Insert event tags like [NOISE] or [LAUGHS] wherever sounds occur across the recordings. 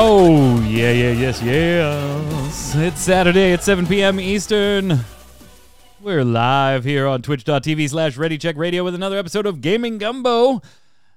Oh, yeah, yeah, yes, yes. It's Saturday at 7 p.m. Eastern. We're live here on twitch.tv slash ReadyCheckRadio with another episode of Gaming Gumbo.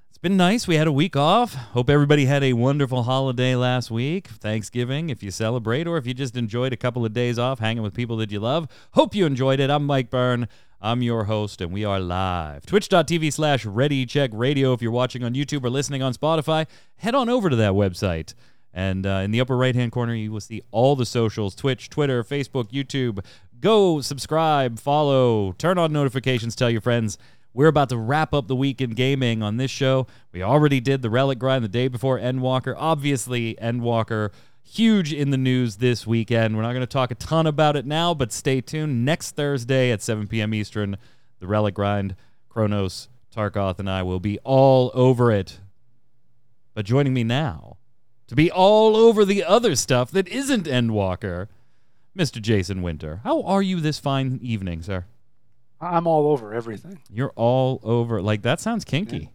It's been nice. We had a week off. Hope everybody had a wonderful holiday last week. Thanksgiving, if you celebrate, or if you just enjoyed a couple of days off hanging with people that you love. Hope you enjoyed it. I'm Mike Byrne. I'm your host, and we are live. Twitch.tv slash ReadyCheckRadio. If you're watching on YouTube or listening on Spotify, head on over to that website. And uh, in the upper right hand corner, you will see all the socials Twitch, Twitter, Facebook, YouTube. Go subscribe, follow, turn on notifications, tell your friends. We're about to wrap up the week in gaming on this show. We already did the Relic Grind the day before Endwalker. Obviously, Endwalker, huge in the news this weekend. We're not going to talk a ton about it now, but stay tuned. Next Thursday at 7 p.m. Eastern, the Relic Grind, Kronos, Tarkoth, and I will be all over it. But joining me now to be all over the other stuff that isn't Endwalker, Mr. Jason Winter. How are you this fine evening, sir? I'm all over everything. You're all over. Like that sounds kinky.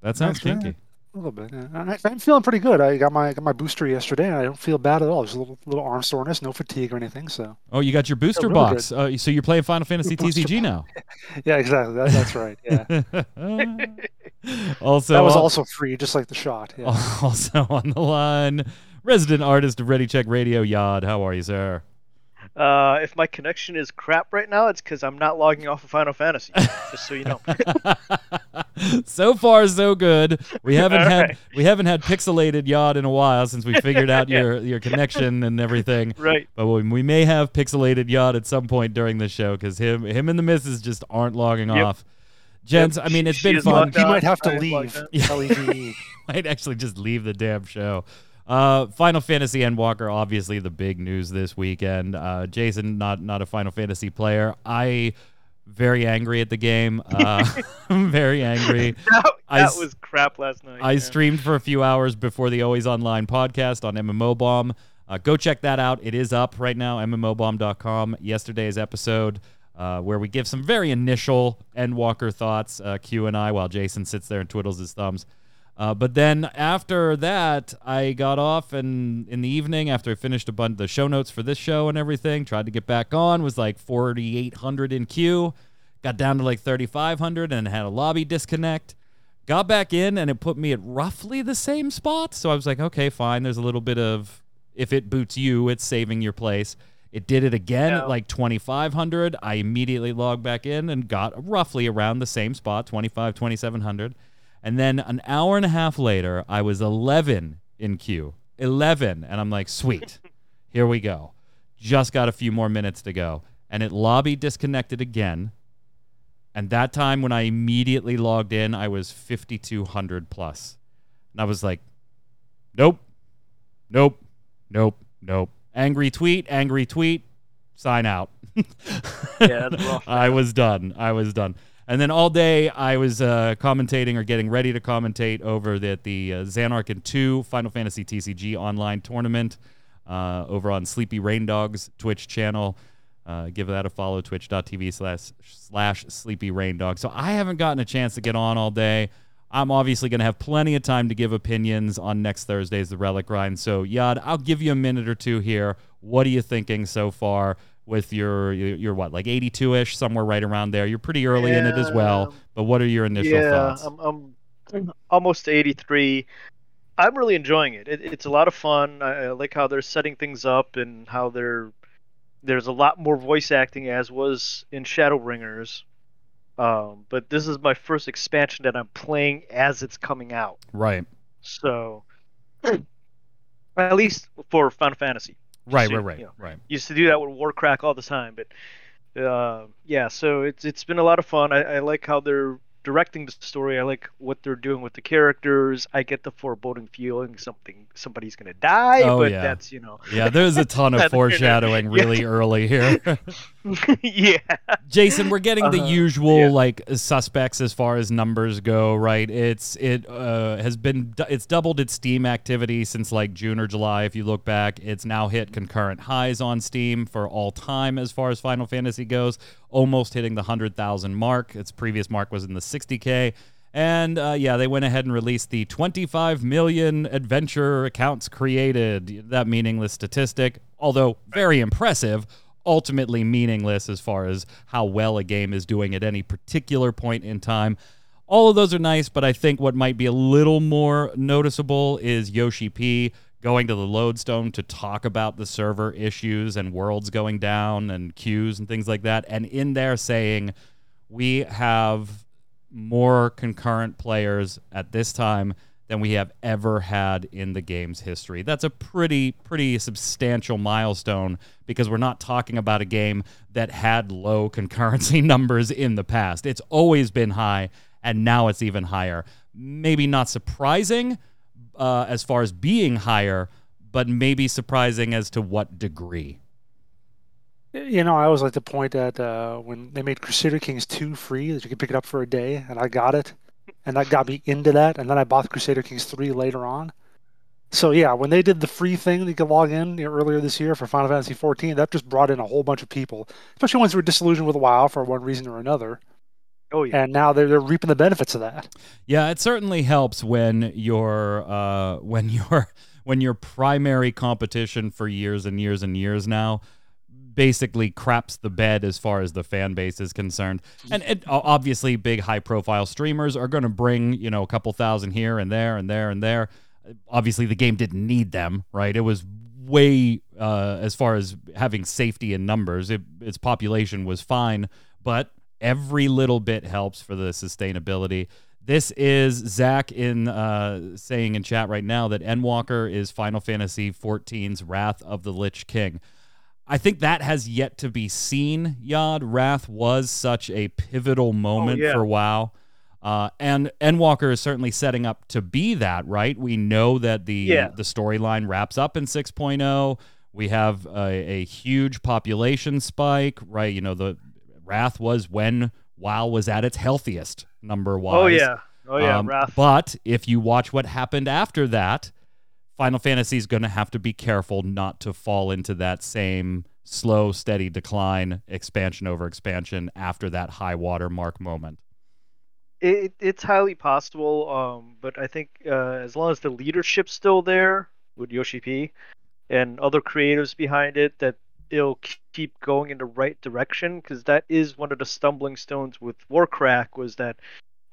That sounds Actually, kinky. A little bit. yeah. I, I'm feeling pretty good. I got my got my booster yesterday, and I don't feel bad at all. There's a little little arm soreness, no fatigue or anything. So Oh, you got your booster really box. Uh, so you're playing Final [LAUGHS] Fantasy Booster TCG now. [LAUGHS] yeah, exactly. That, that's right. Yeah, [LAUGHS] also, that was uh, also free, just like the shot. Yeah. also on the line, resident artist of Ready Check Radio, Yod. How are you, sir? Uh, if my connection is crap right now, it's because I'm not logging off of Final Fantasy. just so you know. [LAUGHS] so far, so good. We [LAUGHS] haven't All had right. we haven't had pixelated Yod in a while since we figured out [LAUGHS] your your connection and everything. right. But we, we may have pixelated Yod at some point during the show because him him and the misses just aren't logging Yep. off. Gents, Yep, I mean, she- it's she been fun. he might have to I leave. out. Yeah. Might actually just leave the damn show. Uh, Final Fantasy Endwalker, obviously the big news this weekend. Uh, Jason, not not a Final Fantasy player. I very angry at the game. [LAUGHS] Uh, [LAUGHS] very angry. That, I that s- was crap last night. I yeah. streamed for a few hours before the Always Online podcast on MMO Bomb. Uh, go check that out. It is up right now, mmobomb.com. Yesterday's episode, uh, where we give some very initial Endwalker thoughts, uh, Q and I, while Jason sits there and twiddles his thumbs. Uh, but then after that, I got off, and in the evening, after I finished a bunch the show notes for this show and everything, tried to get back on, was like 4,800 in queue, got down to like 3,500, and had a lobby disconnect. Got back in, and it put me at roughly the same spot. So I was like, okay, fine. There's a little bit of if it boots you, it's saving your place. It did it again Yeah. at like 2,500. I immediately logged back in and got roughly around the same spot, 25, 2,700. And then an hour and a half later, I was 11 in queue. 11. And I'm like, sweet. [LAUGHS] Here we go. Just got a few more minutes to go. And it lobby disconnected again. And that time when I immediately logged in, I was 5,200 plus. And I was like, nope, nope, nope, nope. Angry tweet, angry tweet, sign out. [LAUGHS] Yeah, that's rough, I was done. I was done. And then all day I was uh, commentating or getting ready to commentate over the, the uh, Xanarch 2 Final Fantasy TCG online tournament uh, over on Sleepy Rain Dogs Twitch channel. Uh, give that a follow, twitch.tv slash, slash Sleepy Rain Dog. So I haven't gotten a chance to get on all day. I'm obviously going to have plenty of time to give opinions on next Thursday's The Relic Grind. So, Yod, I'll give you a minute or two here. What are you thinking so far with your, your, what, like 82 ish, somewhere right around there? You're pretty early in it as well. But what are your initial yeah, thoughts? I'm, I'm almost 83. I'm really enjoying it. it. It's a lot of fun. I, I like how they're setting things up and how they're there's a lot more voice acting as was in Shadowbringers. Um, but this is my first expansion that I'm playing as it's coming out. right. So, [CLEARS THROAT] at least for Final Fantasy. Right, So, right, right, you know, right. used to do that with Warcraft all the time, but uh, yeah. So it's it's been a lot of fun. I, I like how they're directing the story. I like what they're doing with the characters. I get the foreboding feeling something somebody's gonna die, Oh, but yeah. that's you know, Yeah, there's a ton of [LAUGHS] That's- foreshadowing [LAUGHS] really early here. [LAUGHS] yeah, Jason, we're getting the Uh, usual yeah. like suspects as far as numbers go, right? It's it uh, has been it's doubled its Steam activity since like June or July. If you look back, it's now hit concurrent highs on Steam for all time as far as Final Fantasy goes, almost hitting the hundred thousand mark. Its previous mark was in the sixty k. And uh, yeah, they went ahead and released the 25 million adventure accounts created. That meaningless statistic, although very impressive, ultimately meaningless as far as how well a game is doing at any particular point in time. All of those are nice, but I think what might be a little more noticeable is Yoshi P going to the Lodestone to talk about the server issues and worlds going down and queues and things like that. And in there saying, we have more concurrent players at this time than we have ever had in the game's history. That's a pretty pretty substantial milestone because we're not talking about a game that had low [LAUGHS] concurrency numbers in the past. It's always been high and now it's even higher. Maybe not surprising uh, as far as being higher, but maybe surprising as to what degree. You know, I always like to point at uh, when they made Crusader Kings 2 free that you could pick it up for a day, and I got it, and that got me into that, and then I bought Crusader Kings 3 later on. So yeah, when they did the free thing that you could log in earlier this year for Final Fantasy 14, that just brought in a whole bunch of people, especially ones who were disillusioned with WoW for one reason or another, oh yeah, and now they're, they're reaping the benefits of that. Yeah, it certainly helps when your uh, when [LAUGHS] your when your primary competition for years and years and years now basically craps the bed as far as the fan base is concerned. And it, obviously, big high profile streamers are going to bring you know a couple thousand here and there and there and there. Obviously, the game didn't need them, right? It was way uh, as far as having safety in numbers. It, its population was fine, but every little bit helps for the sustainability. This is Zach in uh, saying in chat right now that Endwalker is Final Fantasy XIV's Wrath of the Lich King. I think that has yet to be seen. Yod Wrath was such a pivotal moment yeah. for WoW. Uh, and Endwalker is certainly setting up to be that, right? We know that the Yeah. the storyline wraps up in 6.0. We have a, a huge population spike, right? You know, the Wrath was when WoW was at its healthiest number wise. oh yeah, oh yeah, Um, Wrath. But if you watch what happened after that, Final Fantasy is going to have to be careful not to fall into that same slow, steady decline, expansion over expansion after that high water mark moment. It, it's highly possible, um, but I think uh, as long as the leadership's still there with Yoshi P and other creatives behind it, that it'll keep going in the right direction. Because that is one of the stumbling stones with Warcraft was that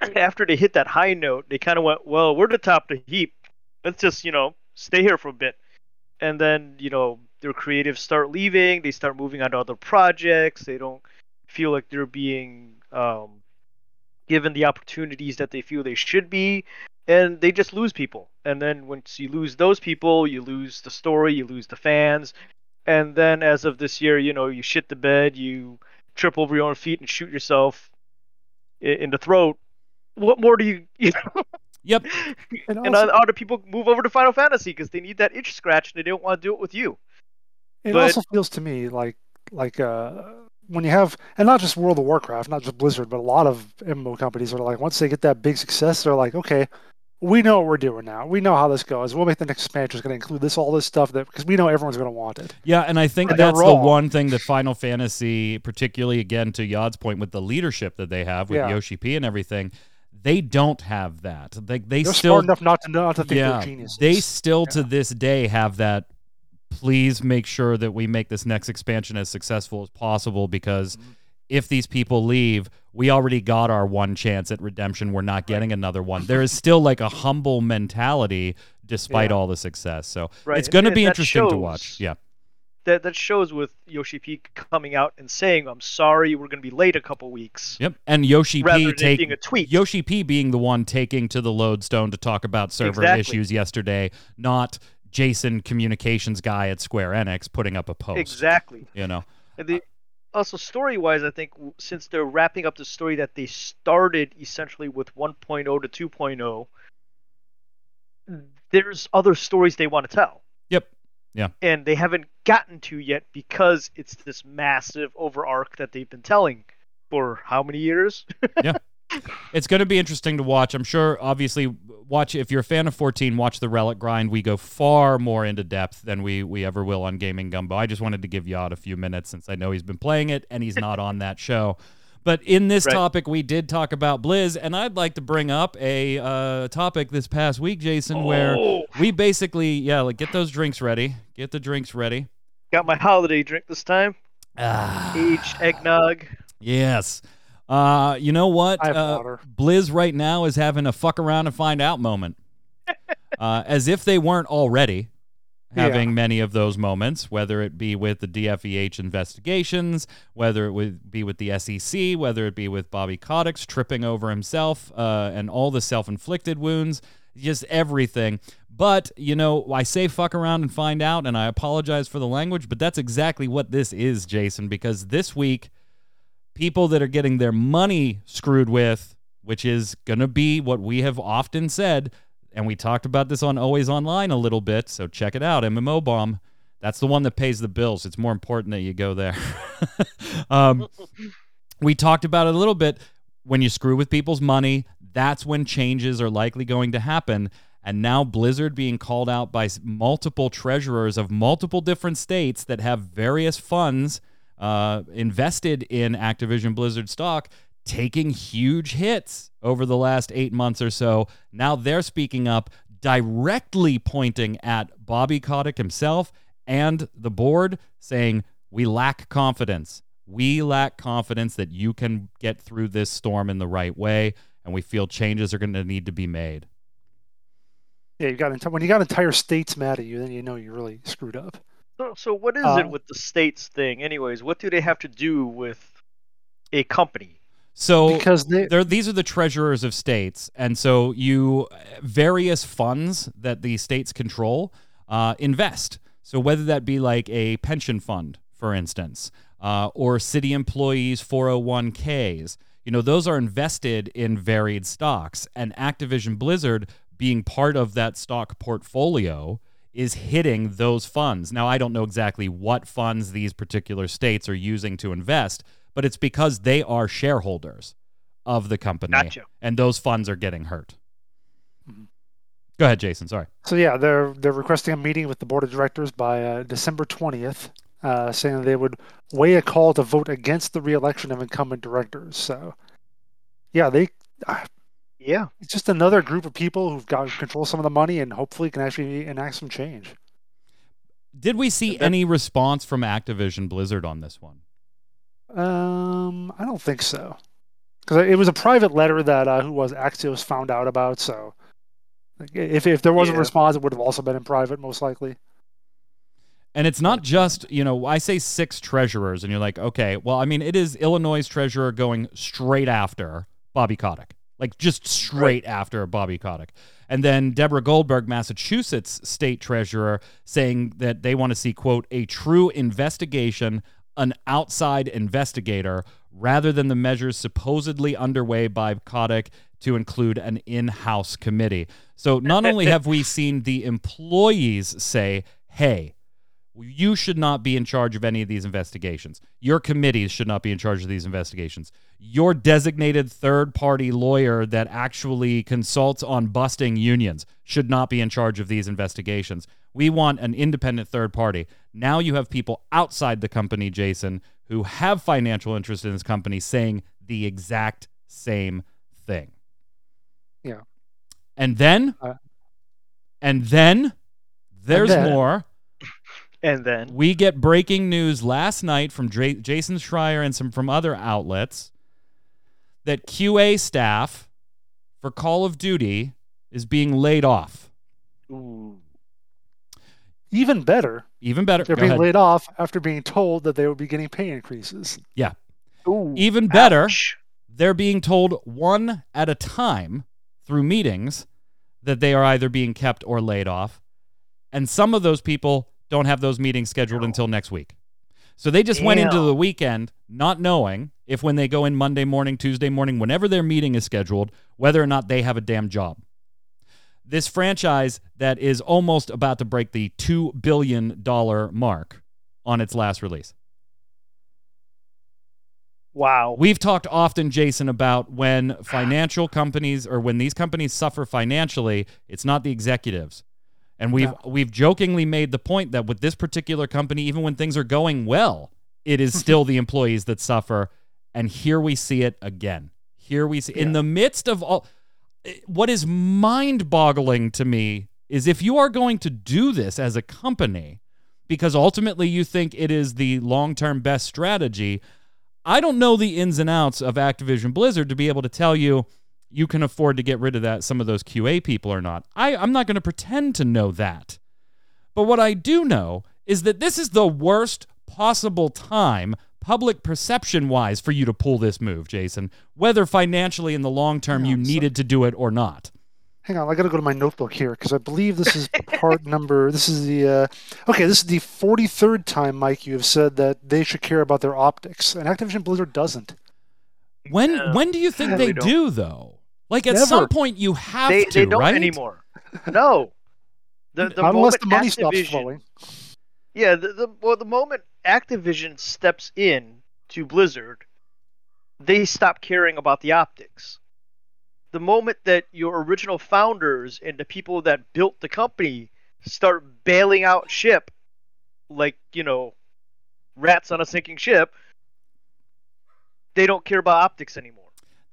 [CLEARS THROAT] after they hit that high note, they kind of went, "Well, we're the top of the heap. Let's just you know stay here for a bit." And then you know their creatives start leaving. They start moving on to other projects. They don't feel like they're being um, given the opportunities that they feel they should be and they just lose people and then once you lose those people you lose the story you lose the fans and then as of this year you know you shit the bed you trip over your own feet and shoot yourself i- in the throat what more do you, [LAUGHS] you know? Yep. [LAUGHS] And and also, other people move over to final fantasy because they need that itch scratch and they don't want to do it with you It But- also feels to me like like uh, when you have and not just World of Warcraft, not just Blizzard, but a lot of MMO companies are like once they get that big success, they're like, okay, we know what we're doing now. We know how this goes. We'll make the next expansion is going to include this all this stuff that because we know everyone's going to want it. Yeah, and I think And that's the one thing that Final Fantasy, particularly again to Yod's point with the leadership that they have with Yeah. Yoshi P and everything, they don't have that. They they They're still smart enough not to not to think yeah, they're geniuses. they still to this day have that. Please make sure that we make this next expansion as successful as possible because Mm-hmm. If these people leave, we already got our one chance at redemption. We're not getting another one. There is still like a humble mentality despite Yeah. all the success. So Right, it's going to be interesting to watch. Yeah. that that shows with yoshi p coming out and saying i'm sorry we're going to be late a couple weeks Yep. And Yoshi P than it take being a tweet Yoshi P being the one taking to the lodestone to talk about server Exactly. issues yesterday, not Jason communications guy at Square Enix putting up a post. exactly You know. And the also story wise, I think since they're wrapping up the story that they started essentially with 1.0 to 2.0, there's other stories they want to tell. Yep. Yeah. And they haven't gotten to yet because it's this massive over arc that they've been telling for how many years? [LAUGHS] It's going to be interesting to watch. I'm sure, obviously, watch if you're a fan of 14, watch the Relic Grind. We go far more into depth than we we ever will on Gaming Gumbo. I just wanted to give Yod a few minutes since I know he's been playing it and he's not on that show. But in this Right. topic, we did talk about Blizz, and I'd like to bring up a uh, topic this past week, Jason, where Oh. we basically, yeah, like get those drinks ready, get the drinks ready. Got my holiday drink this time. Ah, Aged eggnog. yes. Uh, you know what? Uh. Blizz right now is having a fuck around and find out moment. [LAUGHS] uh, as if they weren't already having many of those moments, whether it be with the DFEH investigations, whether it would be with the SEC, whether it be with Bobby Kotick's tripping over himself uh, and all the self inflicted wounds, just everything. But, you know, I say fuck around and find out, and I apologize for the language, but that's exactly what this is, Jason, because this week, people that are getting their money screwed with, which is going to be what we have often said, and we talked about this on Always Online a little bit, so check it out, MMO Bomb. That's the one that pays the bills. It's more important that you go there. [LAUGHS] um, we talked about it a little bit. When you screw with people's money, that's when changes are likely going to happen. And now Blizzard being called out by multiple treasurers of multiple different states that have various funds uh, invested in Activision Blizzard stock, taking huge hits over the last eight months or so. Now they're speaking up, directly pointing at Bobby Kotick himself and the board, saying, We lack confidence. We lack confidence that you can get through this storm in the right way, and we feel changes are going to need to be made. Yeah, you got enti- when you got entire states mad at you, then you know you really screwed up. So, so what is Uh, it with the states thing, anyways? What do they have to do with a company? So Because they, They're, these are the treasurers of states, and so you various funds that the states control uh, invest. So whether that be like a pension fund, for instance, uh, or city employees' 401ks, you know, those are invested in varied stocks, and Activision Blizzard being part of that stock portfolio is hitting those funds. Now, I don't know exactly what funds these particular states are using to invest, but it's because they are shareholders of the company, Gotcha. and those funds are getting hurt. Mhm. Go ahead, Jason. Sorry. So yeah, they're they're requesting a meeting with the board of directors by uh, December twentieth, uh, saying they would weigh a call to vote against the reelection of incumbent directors. So, yeah, they Yeah. it's just another group of people who've got control some of the money and hopefully can actually enact some change. Did we see any response from Activision Blizzard on this one? Um, I don't think so, because it was a private letter that uh, who was Axios found out about. So, if if there was a response, it would have also been in private, most likely. And it's not just, you know, I say six treasurers, and you're like, okay, well, I mean, it is Illinois' treasurer going straight after Bobby Kotick, like just straight after Bobby Kotick. And then Deborah Goldberg, Massachusetts state treasurer, saying that they want to see, quote, a true investigation, an outside investigator, rather than the measures supposedly underway by Kotick to include an in house committee. So not only have we seen the employees say, hey, you should not be in charge of any of these investigations. Your committees should not be in charge of these investigations. Your designated third party lawyer that actually consults on busting unions should not be in charge of these investigations. We want an independent third party. Now you have people outside the company, Jason, who have financial interest in this company saying the exact same thing. Yeah. And then, Uh, and then, there's then- more. And then We get breaking news last night from Jason Schreier and some from other outlets that QA staff for Call of Duty is being laid off. Ooh. Even better, Even better. they're go being ahead. laid off after being told that they would be getting pay increases. Yeah. Ooh. Even better, Ouch. they're being told one at a time through meetings that they are either being kept or laid off. And some of those people don't have those meetings scheduled until next week. So they just went into the weekend not knowing if when they go in Monday morning, Tuesday morning, whenever their meeting is scheduled, whether or not they have a damn job. This franchise that is almost about to break the $2 billion mark on its last release. Wow. We've talked often, Jason, about when [SIGHS] financial companies or when these companies suffer financially, it's not the executives. And we've No. we've jokingly made the point that with this particular company, even when things are going well, it is still the employees that suffer. And here we see it again. Here we see in the midst of all what is mind-boggling to me is if you are going to do this as a company because ultimately you think it is the long-term best strategy, I don't know the ins and outs of Activision Blizzard to be able to tell you you can afford to get rid of that some of those QA people or not. I, I'm not going to pretend to know that. But what I do know is that this is the worst possible time, public perception wise, for you to pull this move, Jason, whether financially in the long term Yeah, you so- needed to do it or not. Hang on, I got to go to my notebook here because I believe this is part [LAUGHS] number. This is the uh, okay. This is the forty-third time, Mike. You have said that they should care about their optics, and Activision Blizzard doesn't. When Yeah. when do you think [LAUGHS] they they do though? Like at Never. some point you have they, to, they don't right? anymore. No. The, the Unless moment the money stops flowing. Yeah, the, the well, the moment Activision steps in to Blizzard, they stop caring about the optics. The moment that your original founders and the people that built the company start bailing out ship, like you know, rats on a sinking ship, they don't care about optics anymore.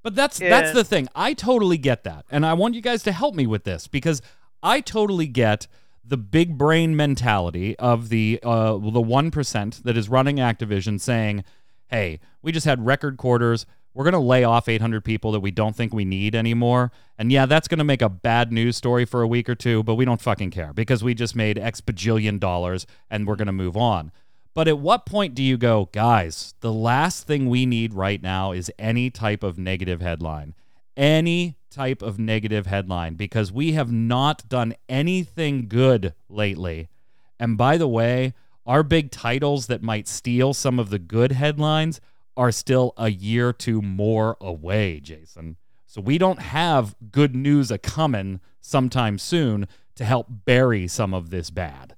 But that's that's the thing. I totally get that. And I want you guys to help me with this because I totally get the big brain mentality of the uh, the 1% that is running Activision saying, "Hey, we just had record quarters. We're going to lay off 800 people that we don't think we need anymore." And yeah, that's going to make a bad news story for a week or two, but we don't fucking care because we just made X bajillion dollars and we're going to move on. But at what point do you go, guys, the last thing we need right now is any type of negative headline? Any type of negative headline because we have not done anything good lately. And by the way, our big titles that might steal some of the good headlines are still a year or two more away, Jason. So we don't have good news a coming sometime soon to help bury some of this bad.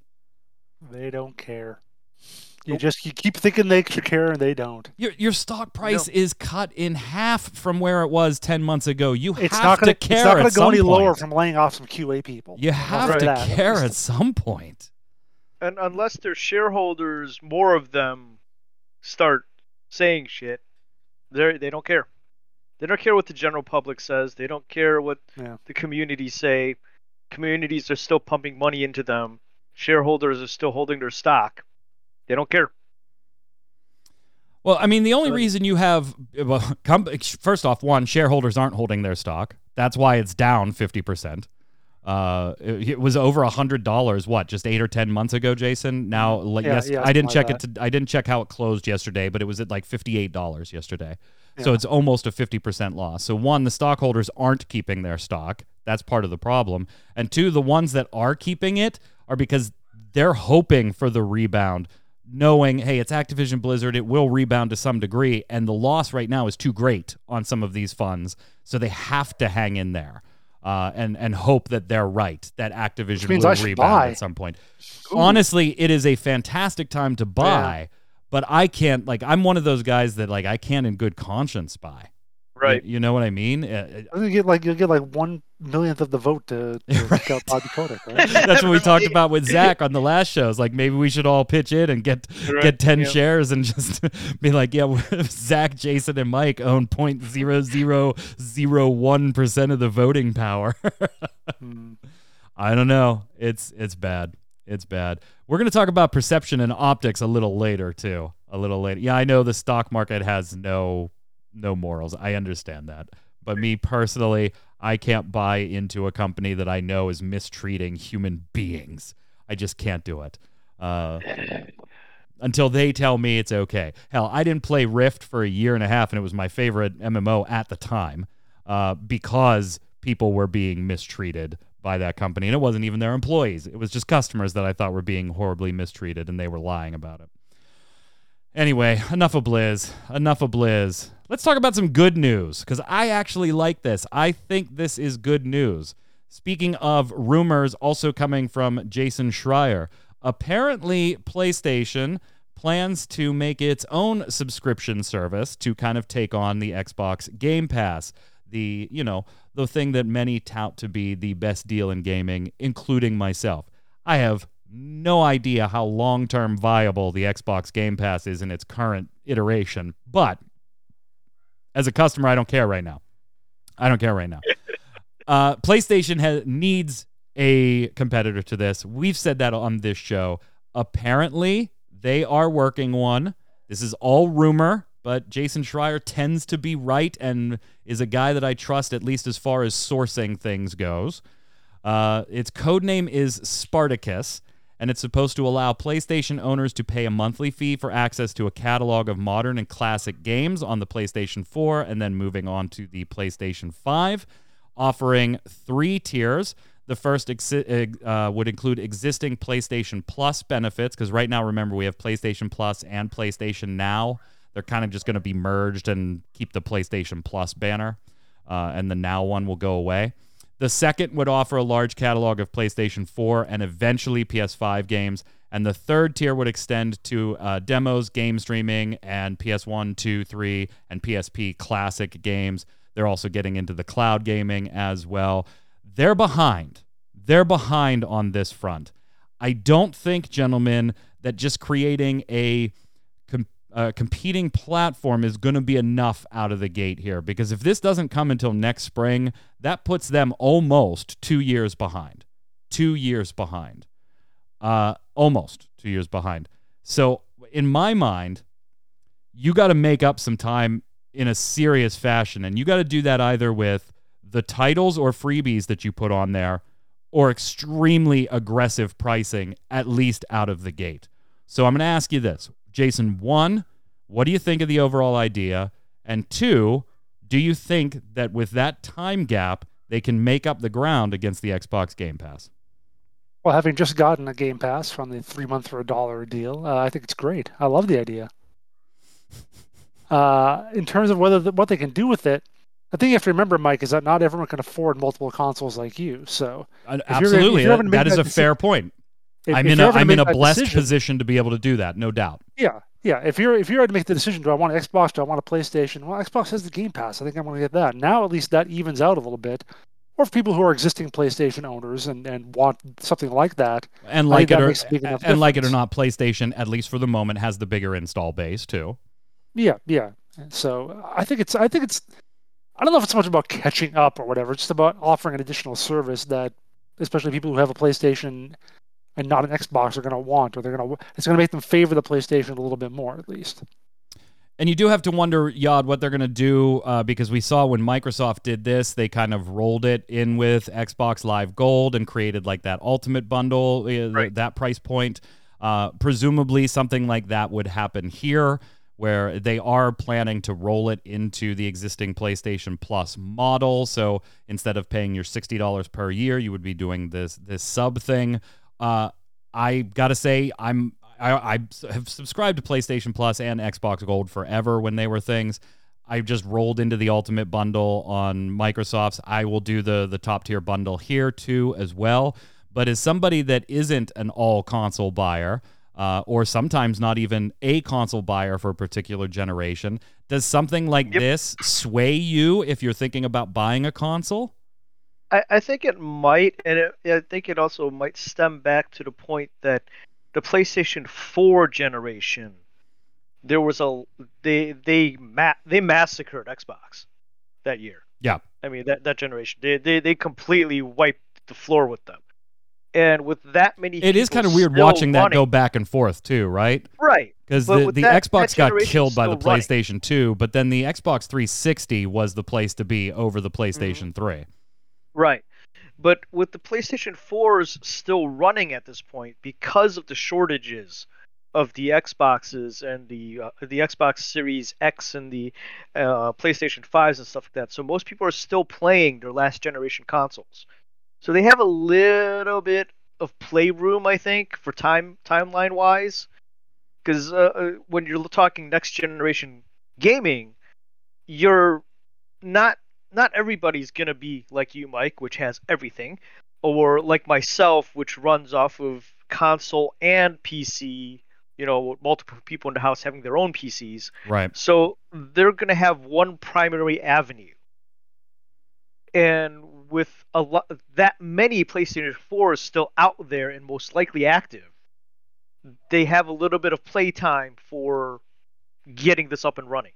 They don't care. You just you keep thinking they should care, and they don't. Your your stock price is cut in half from where it was ten months ago. You It's have not going to to. care It's not going at to go some any lower from laying off some QA people. You have say to that. care at some point. And unless their shareholders, more of them, start saying shit, they they don't care. They don't care what the general public says. They don't care what Yeah. the communities say. Communities are still pumping money into them. Shareholders are still holding their stock. They don't care. Well, I mean, the only reason you have well, [LAUGHS] com- first off, one shareholders aren't holding their stock. That's why it's down fifty percent. Uh, it, it was over a hundred dollars. What, just eight or ten months ago, Jason? Now, like, Yeah, yes, yeah, I didn't check something it. To, I didn't check how it closed yesterday, but it was at like fifty-eight dollars yesterday. So it's almost a fifty percent loss. So one, the stockholders aren't keeping their stock. That's part of the problem. And two, the ones that are keeping it are because they're hoping for the rebound knowing, hey, it's Activision Blizzard, it will rebound to some degree, and the loss right now is too great on some of these funds, so they have to hang in there. Uh, and and hope that they're right that Activision will rebound buy. at some point. Ooh. Honestly, it is a fantastic time to buy, but I can't like I'm one of those guys that like I can't in good conscience buy. You, you know what I mean? Uh, I think you get like you'll get like one millionth of the vote to, [LAUGHS] to Right. out Bobby Kotick, right? [LAUGHS] That's what we [LAUGHS] talked about with Zach on the last shows. Like maybe we should all pitch in and get Right, get ten yeah. shares and just be like, yeah, Zach, Jason, and Mike own point zero zero zero one percent of the voting power. Hmm. I don't know. It's it's bad. It's bad. We're gonna talk about perception and optics a little later too. A little later. Yeah, I know the stock market has no no morals. I understand that. But me personally, I can't buy into a company that I know is mistreating human beings. I just can't do it. Uh, [LAUGHS] until they tell me it's okay. Hell, I didn't play Rift for a year and a half, and it was my favorite MMO at the time uh, because people were being mistreated by that company. And it wasn't even their employees, it was just customers that I thought were being horribly mistreated, and they were lying about it. Anyway, enough of Blizz. Enough of Blizz. Let's talk about some good news because I actually like this. I think this is good news. Speaking of rumors also coming from Jason Schreier, apparently PlayStation plans to make its own subscription service to kind of take on the Xbox Game Pass. The, you know, the thing that many tout to be the best deal in gaming, including myself. I have no idea how long term viable the Xbox Game Pass is in its current iteration, but as a customer, I don't care right now. I don't care right now. [LAUGHS] Uh, PlayStation has, needs a competitor to this. We've said that on this show. Apparently, they are working one. This is all rumor, but Jason Schreier tends to be right and is a guy that I trust at least as far as sourcing things goes. Uh, its code name is Spartacus, and it's supposed to allow PlayStation owners to pay a monthly fee for access to a catalog of modern and classic games on the PlayStation 4 and then moving on to the PlayStation 5, offering three tiers. The first exi- uh, would include existing PlayStation Plus benefits, because right now, remember, we have PlayStation Plus and PlayStation Now. They're kind of just going to be merged and keep the PlayStation Plus banner, uh, and the Now one will go away. The second would offer a large catalog of PlayStation 4 and eventually PS5 games. And the third tier would extend to uh, demos, game streaming, and PS1, 2, 3, and PSP classic games. They're also getting into the cloud gaming as well. They're behind. They're behind on this front. I don't think, gentlemen, that just creating a uh, competing platform is going to be enough out of the gate here because if this doesn't come until next spring, that puts them almost two years behind. Two years behind. Uh, almost two years behind. So, in my mind, you got to make up some time in a serious fashion. And you got to do that either with the titles or freebies that you put on there or extremely aggressive pricing, at least out of the gate. So, I'm going to ask you this Jason, one, what do you think of the overall idea? And two, do you think that with that time gap, they can make up the ground against the Xbox Game Pass? Well, having just gotten a Game Pass from the three month for a dollar deal, uh, I think it's great. I love the idea. [LAUGHS] Uh, in terms of whether the, what they can do with it, I think you have to remember, Mike, is that not everyone can afford multiple consoles like you. So uh, absolutely, you're, you're that is a fair point. If, I'm if in a I'm in a blessed decision, position to be able to do that, no doubt. Yeah, yeah. If you're if you're to make the decision, do I want an Xbox? Do I want a PlayStation? Well, Xbox has the Game Pass. I think I'm going to get that. Now at least that evens out a little bit. Or for people who are existing PlayStation owners and, and want something like that, and like it or and like it or not, PlayStation at least for the moment has the bigger install base too. Yeah, yeah. So I think it's I think it's I don't know if it's so much about catching up or whatever. It's just about offering an additional service that, especially people who have a PlayStation and not an Xbox are going to want, or they're going to. It's going to make them favor the PlayStation a little bit more, at least. And you do have to wonder, Yod, what they're going to do uh, because we saw when Microsoft did this, they kind of rolled it in with Xbox Live Gold and created like that Ultimate bundle, uh, right. that price point. Uh, presumably, something like that would happen here, where they are planning to roll it into the existing PlayStation Plus model. So instead of paying your sixty dollars per year, you would be doing this this sub thing. Uh, I gotta say, I'm I, I have subscribed to PlayStation Plus and Xbox Gold forever when they were things. I just rolled into the Ultimate Bundle on Microsoft's. I will do the the top tier bundle here too as well. But as somebody that isn't an all console buyer, uh, or sometimes not even a console buyer for a particular generation, does something like yep. this sway you if you're thinking about buying a console? I, I think it might, and it, I think it also might stem back to the point that the PlayStation 4 generation, there was a they they ma- they massacred Xbox that year. Yeah, I mean that that generation, they they they completely wiped the floor with them. And with that many, it is kind of weird watching running, that go back and forth too, right? Right. Because the, the that, Xbox that got killed by the PlayStation running. 2, but then the Xbox 360 was the place to be over the PlayStation mm-hmm. 3. Right. But with the PlayStation 4s still running at this point because of the shortages of the Xboxes and the uh, the Xbox Series X and the uh, PlayStation 5s and stuff like that. So most people are still playing their last generation consoles. So they have a little bit of playroom, I think, for time timeline wise. because uh, uh, when you're talking next generation gaming, you're not not everybody's gonna be like you, Mike, which has everything, or like myself, which runs off of console and PC. You know, multiple people in the house having their own PCs. Right. So they're going to have one primary avenue. And with a lot that many PlayStation 4s still out there and most likely active, they have a little bit of playtime for getting this up and running.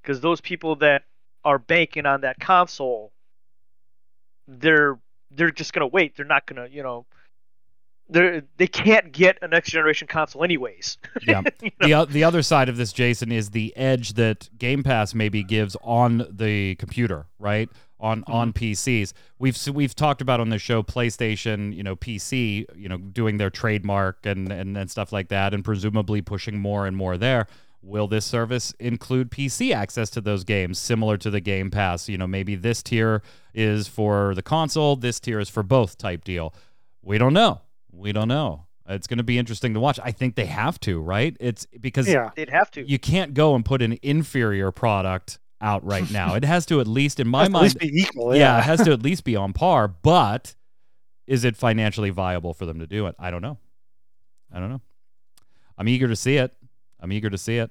Because those people that are banking on that console, they're they're just gonna wait. They're not gonna, you know, they they can't get a next generation console anyways. [LAUGHS] Yeah. the o- the other side of this, Jason, is the edge that Game Pass maybe gives on the computer, right? On mm-hmm. on PCs. We've we've talked about on the show PlayStation, you know, PC, you know, doing their trademark and and, and stuff like that, and presumably pushing more and more there. Will this service include PC access to those games, similar to the Game Pass? You know, maybe this tier is for the console, this tier is for both type deal. We don't know. We don't know. It's going to be interesting to watch. I think they have to, right? It's because Yeah. They'd have to. you can't go and put an inferior product out right now. it has to at least, in my Has to at mind, least be equal. yeah, Yeah. it has to at least be on par. But is it financially viable for them to do it? I don't know. I don't know. I'm eager to see it. I'm eager to see it.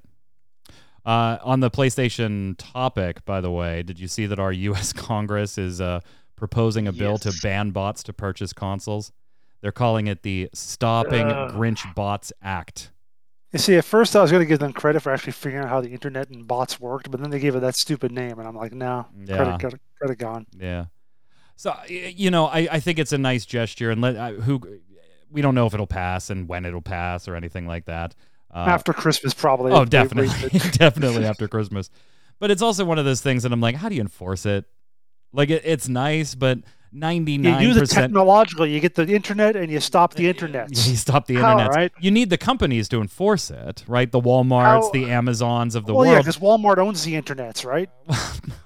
Uh, on the PlayStation topic, by the way, did you see that our [LAUGHS] U.S. Congress is uh, proposing a bill to ban bots to purchase consoles? They're calling it the Stopping Ugh. Grinch Bots Act. You see, at first I was going to give them credit for actually figuring out how the internet and bots worked, but then they gave it that stupid name, and I'm like, no, Yeah. credit, credit, credit gone. Yeah. So you know, I, I think it's a nice gesture, and let uh, who we don't know if it'll pass and when it'll pass or anything like that. Uh, After Christmas, probably. oh, definitely, [LAUGHS] definitely [LAUGHS] after Christmas. But it's also one of those things that I'm like, how do you enforce it? Like it, it's nice, but ninety You nine use it percent. technologically. You get the internet and you stop the internet. [LAUGHS] You stop the internet. right? You need the companies to enforce it, right? The WalMarts, How- the Amazons of the well, yeah, world. because Walmart owns the internets, right?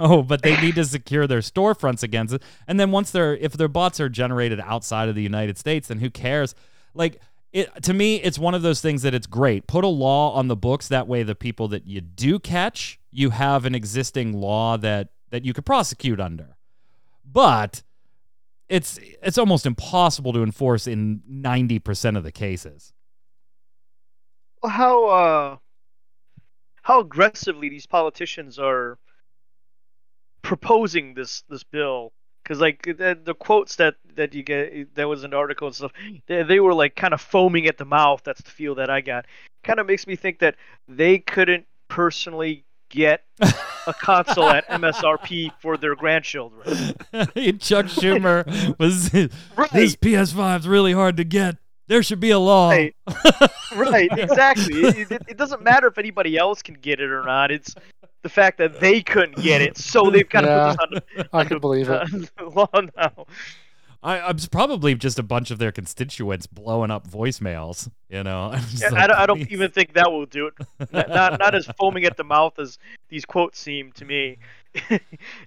oh, but they need to secure their storefronts against it. And then once they're if their bots are generated outside of the United States, then who cares? Like it to me, it's one of those things that it's great. Put a law on the books that way the people that you do catch, you have an existing law that that you could prosecute under. But it's it's almost impossible to enforce in 90% of the cases. Well, how uh, how aggressively these politicians are proposing this this bill because like the, the quotes that that you get that was an article and stuff they, they were like kind of foaming at the mouth that's the feel that i got kind of makes me think that they couldn't personally get a console at [LAUGHS] msrp for their grandchildren [LAUGHS] Chuck Schumer [LAUGHS] was Right. this PS5's really hard to get. There should be a law. Right. right [LAUGHS] exactly it, it, it doesn't matter if anybody else can get it or not it's the fact that they couldn't get it so they've got to Yeah. put this on [LAUGHS] I can believe it. uh, [LAUGHS] law now. I, I'm probably just a bunch of their constituents blowing up voicemails. You know, I'm Yeah, like, I, don't, I don't even think that will do it. Not, not not as foaming at the mouth as these quotes seem to me. [LAUGHS]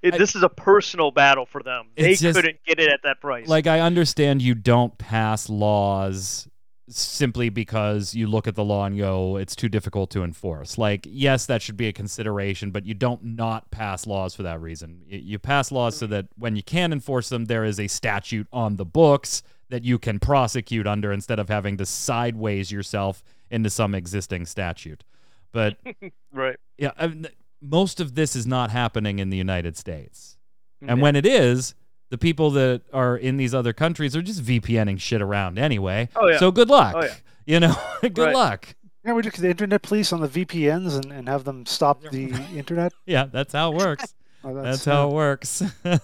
it, I- this is a personal battle for them. They just- couldn't get it at that price. Like I understand you don't pass laws simply because you look at the law and go, it's too difficult to enforce. Like, yes, that should be a consideration, but you don't not pass laws for that reason. You pass laws so that when you can enforce them, there is a statute on the books that you can prosecute under instead of having to sideways yourself into some existing statute. But [LAUGHS] right. yeah, I mean, most of this is not happening in the United States. And Yeah. when it is, the people that are in these other countries are just VPNing shit around anyway. Oh, yeah. So good luck. Oh, yeah. You know, [LAUGHS] good Right. luck. Yeah, we do the internet police on the VPNs and, and have them stop the internet. [LAUGHS] Yeah, that's how it works. [LAUGHS] Oh, that's how it works. uh,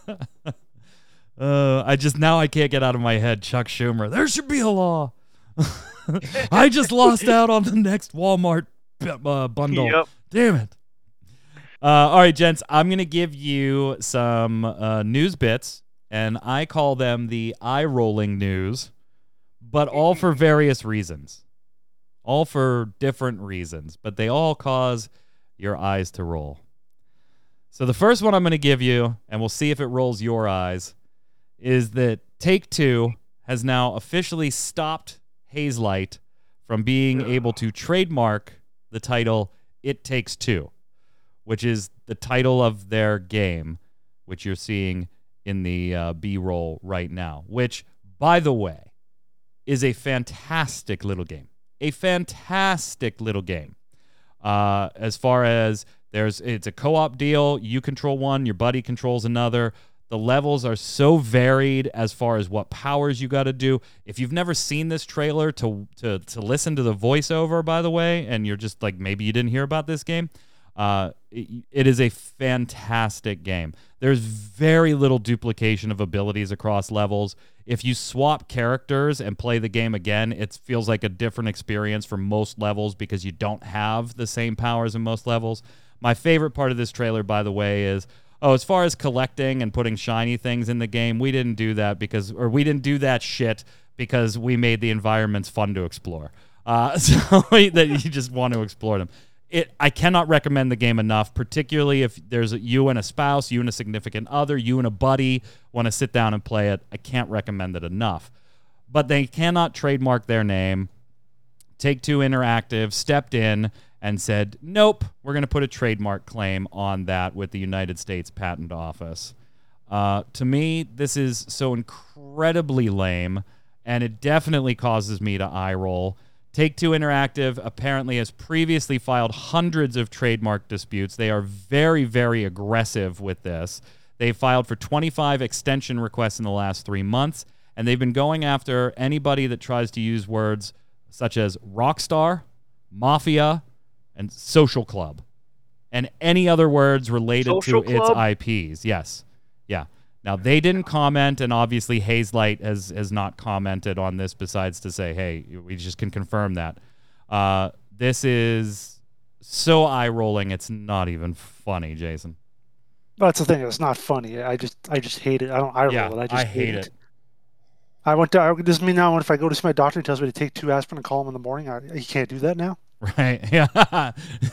I just now I can't get out of my head Chuck Schumer. There should be a law. I just lost out on the next Walmart b- uh, bundle. Yep. Damn it. Uh, all right, gents, I'm going to give you some uh, news bits, and I call them the eye rolling news, but all for [LAUGHS] various reasons. All for different reasons, but they all cause your eyes to roll. So the first one I'm going to give you, and we'll see if it rolls your eyes, is that Take Two has now officially stopped Hazelight from being [SIGHS] able to trademark the title It Takes Two, which is the title of their game, which you're seeing in the uh, B roll right now, which, by the way, is a fantastic little game. A fantastic little game. Uh, as far as there's, it's a co-op deal. You control one, your buddy controls another. The levels are so varied as far as what powers you got to do. If you've never seen this trailer to, to to listen to the voiceover, by the way, and you're just like maybe you didn't hear about this game, uh, it, it is a fantastic game. There's very little duplication of abilities across levels. If you swap characters and play the game again, it feels like a different experience for most levels because you don't have the same powers in most levels. My favorite part of this trailer, by the way, is oh, as far as collecting and putting shiny things in the game, we didn't do that because, or we didn't do that shit because we made the environments fun to explore. Uh, [LAUGHS] so that you just want to explore them. It, I cannot recommend the game enough, particularly if there's a, you and a spouse, you and a significant other, you and a buddy want to sit down and play it. I can't recommend it enough. But they cannot trademark their name. Take Two Interactive stepped in and said, nope, we're going to put a trademark claim on that with the United States Patent Office. Uh, to me, this is so incredibly lame, and it definitely causes me to eye roll. Take Two Interactive apparently has previously filed hundreds of trademark disputes. They are very, very aggressive with this. They filed for 25 extension requests in the last three months, and they've been going after anybody that tries to use words such as rockstar, mafia, and social club, and any other words related Social to club? its IPs. Yes, yeah. Now they didn't comment, and obviously Hazelight has has not commented on this. Besides to say, hey, we just can confirm that uh, this is so eye rolling. It's not even funny, Jason. That's the thing. It's not funny. I just, I just hate it. I don't. I roll Yeah, it. I just I hate it. I went to. I, this mean now if I go to see my doctor, he tells me to take two aspirin and call him in the morning. I, he can't do that now. Right? [LAUGHS] Yeah, [LAUGHS]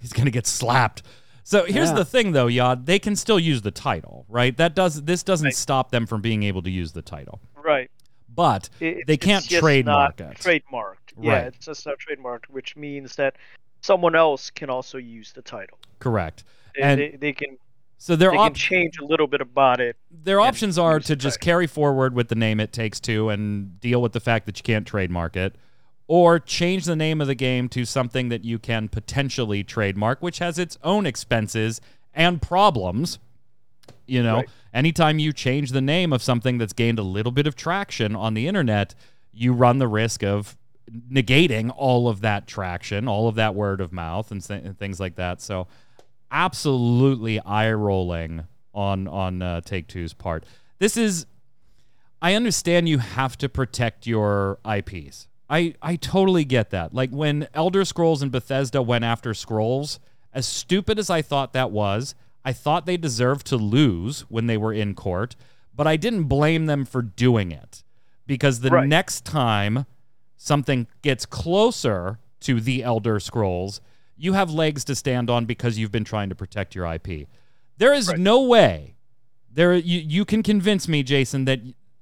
he's gonna get slapped. So here's Yeah. the thing, though, Yod. They can still use the title, right? That does this doesn't Right. stop them from being able to use the title, Right. but It- They can't trademark not it. Trademarked. Yeah, Right. it's just not trademarked, which means that someone else can also use the title. correct. They, And they, they can So their they op- can change a little bit about it. their options are to just title. carry forward with the name it takes two and deal with the fact that you can't trademark it or change the name of the game to something that you can potentially trademark which has its own expenses and problems you know Right. anytime you change the name of something that's gained a little bit of traction on the internet you run the risk of negating all of that traction all of that word of mouth and, th- and things like that so absolutely eye rolling on on uh, Take Two's part. This is, I understand you have to protect your IPs. I I totally get that. Like when Elder Scrolls and Bethesda went after Scrolls, as stupid as I thought that was, I thought they deserved to lose when they were in court, but I didn't blame them for doing it because the Right. next time something gets closer to the Elder Scrolls, you have legs to stand on because you've been trying to protect your IP. There is Right. no way there you, you can convince me, Jason, that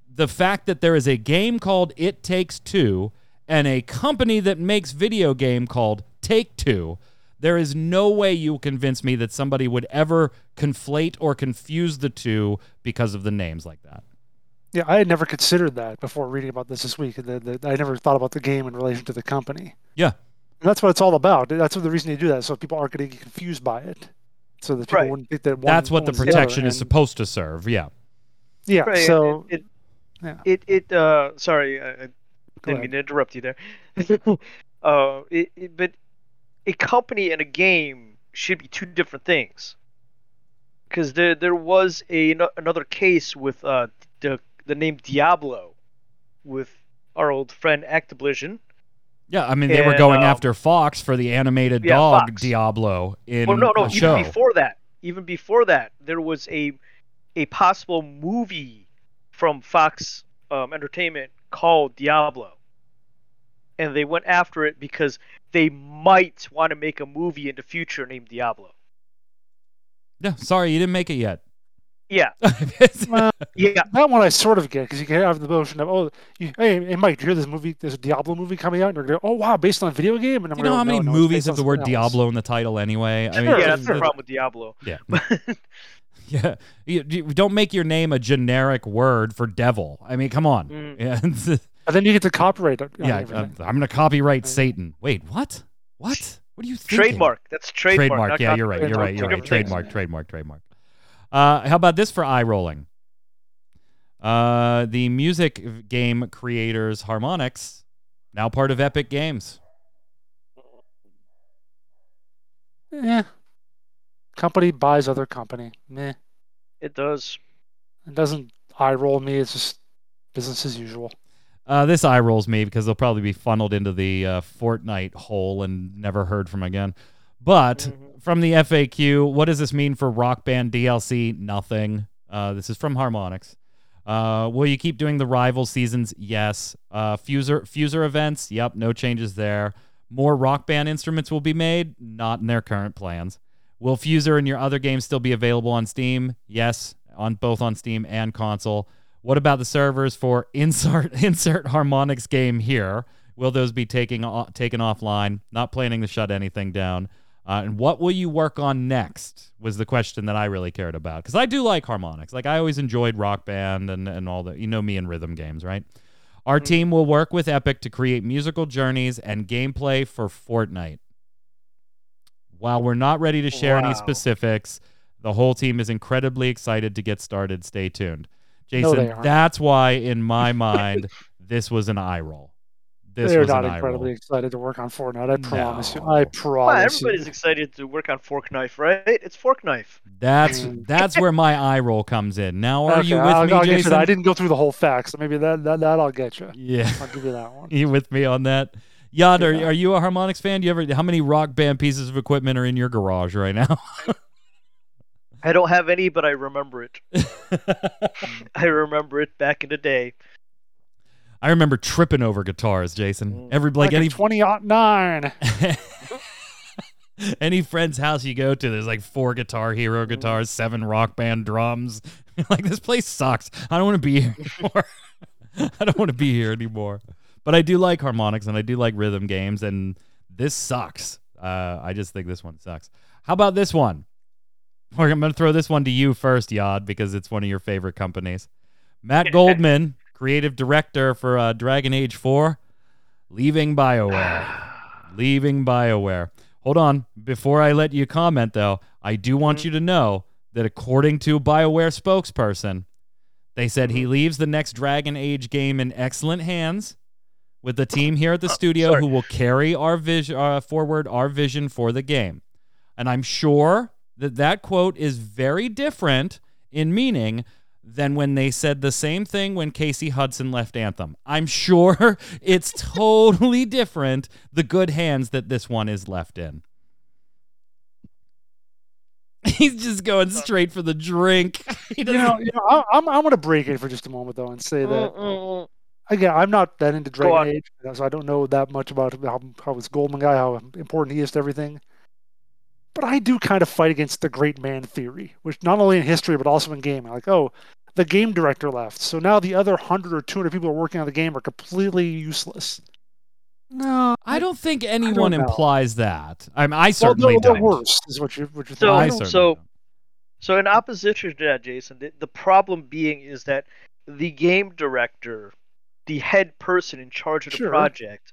the fact that there is a game called It Takes Two and a company that makes video game called Take Two, there is no way you will convince me that somebody would ever conflate or confuse the two because of the names like that. Yeah, I had never considered that before reading about this this week. The, the, I never thought about the game in relation to the company. Yeah. And that's what it's all about. That's what the reason they do that, so people aren't going to get confused by it. So that people Right. wouldn't think that one. That's what the owns other, protection is and- supposed to serve. Yeah. Yeah. Right, So it, yeah. it, it, uh, sorry, I, I Go didn't ahead. mean to interrupt you there. [LAUGHS] [LAUGHS] uh, it, it, but a company and a game should be two different things. Because there, there was a another case with uh, the the name Diablo, with our old friend Activision. Yeah, I mean they were going um, after Fox for the animated yeah, dog Fox. Diablo in well, no, no, the even show. before that, even before that, there was a a possible movie from Fox um, Entertainment called Diablo, and they went after it because they might want to make a movie in the future named Diablo. Yeah, sorry, you didn't make it yet. Yeah, Well, [LAUGHS] uh, yeah. that one I sort of get because you can have the notion of oh, you, hey, hey, Mike, do you hear this movie? There's a Diablo movie coming out, and you're going, oh wow, based on a video game. And I'm Do you know gonna how many "No, no, movies based have the word else." Diablo in the title anyway? I mean, yeah, that's the problem with Diablo. Yeah. [LAUGHS] [LAUGHS] yeah. You, you don't make your name a generic word for devil. I mean, come on. Mm. Yeah. [LAUGHS] And then you get to copyright. it, yeah. everything. I'm, I'm going to copyright Satan. Wait, what? What? What are you thinking? Trademark. That's trademark. Trademark. Yeah, you're right. You're right. You're right. Trademark. things. Trademark. Trademark. Uh, how about this for eye rolling? Uh, the music game creators Harmonix, now part of Epic Games. Yeah. Company buys other company. Meh. It does. It doesn't eye roll me. It's just business as usual. Uh, this eye rolls me because they'll probably be funneled into the uh, Fortnite hole and never heard from again. But Mhm. from the FAQ, what does this mean for Rock Band DLC? Nothing. Uh, this is from Harmonix. Uh, will you keep doing the rival seasons? Yes. Uh, Fuser Fuser events? Yep. No changes there. More Rock Band instruments will be made? Not in their current plans. Will Fuser and your other games still be available on Steam? Yes, on both on Steam and console. What about the servers for [LAUGHS] insert insert Harmonix game here? Will those be taking taken offline? Not planning to shut anything down. Uh, and what will you work on next? Was the question that I really cared about because I do like Harmonix. Like I always enjoyed Rock Band and and all the you know me and rhythm games, right? Our team will work with Epic to create musical journeys and gameplay for Fortnite. While we're not ready to share any specifics, the whole team is incredibly excited to get started. Stay tuned. Jason, they aren't. that's why in my [LAUGHS] mind this was an eye roll. This They're was not an eye incredibly roll. excited to work on Fortnite. I promise you. No. I Well, promise everybody's you. excited to work on Fork Knife, right? It's Fork Knife. That's Mm. that's where my eye roll comes in. Now are Okay, you with I'll, me, I'll Jason? I didn't go through the whole facts, so maybe that, that that I'll get you. Yeah. I'll give you that one. [LAUGHS] you with me on that? Yod, are, are you a Harmonix fan? Do you ever how many rock band pieces of equipment are in your garage right now? [LAUGHS] I don't have any, but I remember it. [LAUGHS] I remember it back in the day. I remember tripping over guitars, Jason. Mm. Every like Like any a 2009. [LAUGHS] any friend's house you go to, there's like four guitar hero guitars, seven rock band drums. like this place sucks. I don't want to be here anymore. I don't want to be here anymore. But I do like Harmonix and I do like rhythm games, and this sucks. Uh, I just think this one sucks. How about this one? I'm going to throw this one to you first, Yod, because it's one of your favorite companies. Matt [LAUGHS] Goldman, creative director for uh, Dragon Age 4, leaving BioWare. [SIGHS] leaving BioWare. Hold on. Before I let you comment, though, I do want you to know that according to BioWare spokesperson, they said he leaves the next Dragon Age game in excellent hands with the team here at the studio sorry. who will carry our vision uh, forward our vision for the game. And I'm sure that that quote is very different in meaning than when they said the same thing when Casey Hudson left Anthem. I'm sure [LAUGHS] it's [LAUGHS] totally different the good hands that this one is left in. [LAUGHS] He's just going straight for the drink. You know, you know I, I'm I'm going to break it for just a moment though and say that. Again, I'm not that into Dragon Age, so I don't know that much about how how this Goldman guy, how important he is to everything. But I do kind of fight against the great man theory, which not only in history but also in gaming. Like, oh, the game director left, so now the other hundred or two hundred people working on the game are completely useless. No, I don't think anyone know. implies that. I mean, I certainly they're, don't. they're worse, is what you what you're So- I thinking. certainly so- don't. So in opposition to that, Jason, the, the problem being is that the game director, the head person in charge of the Sure. project,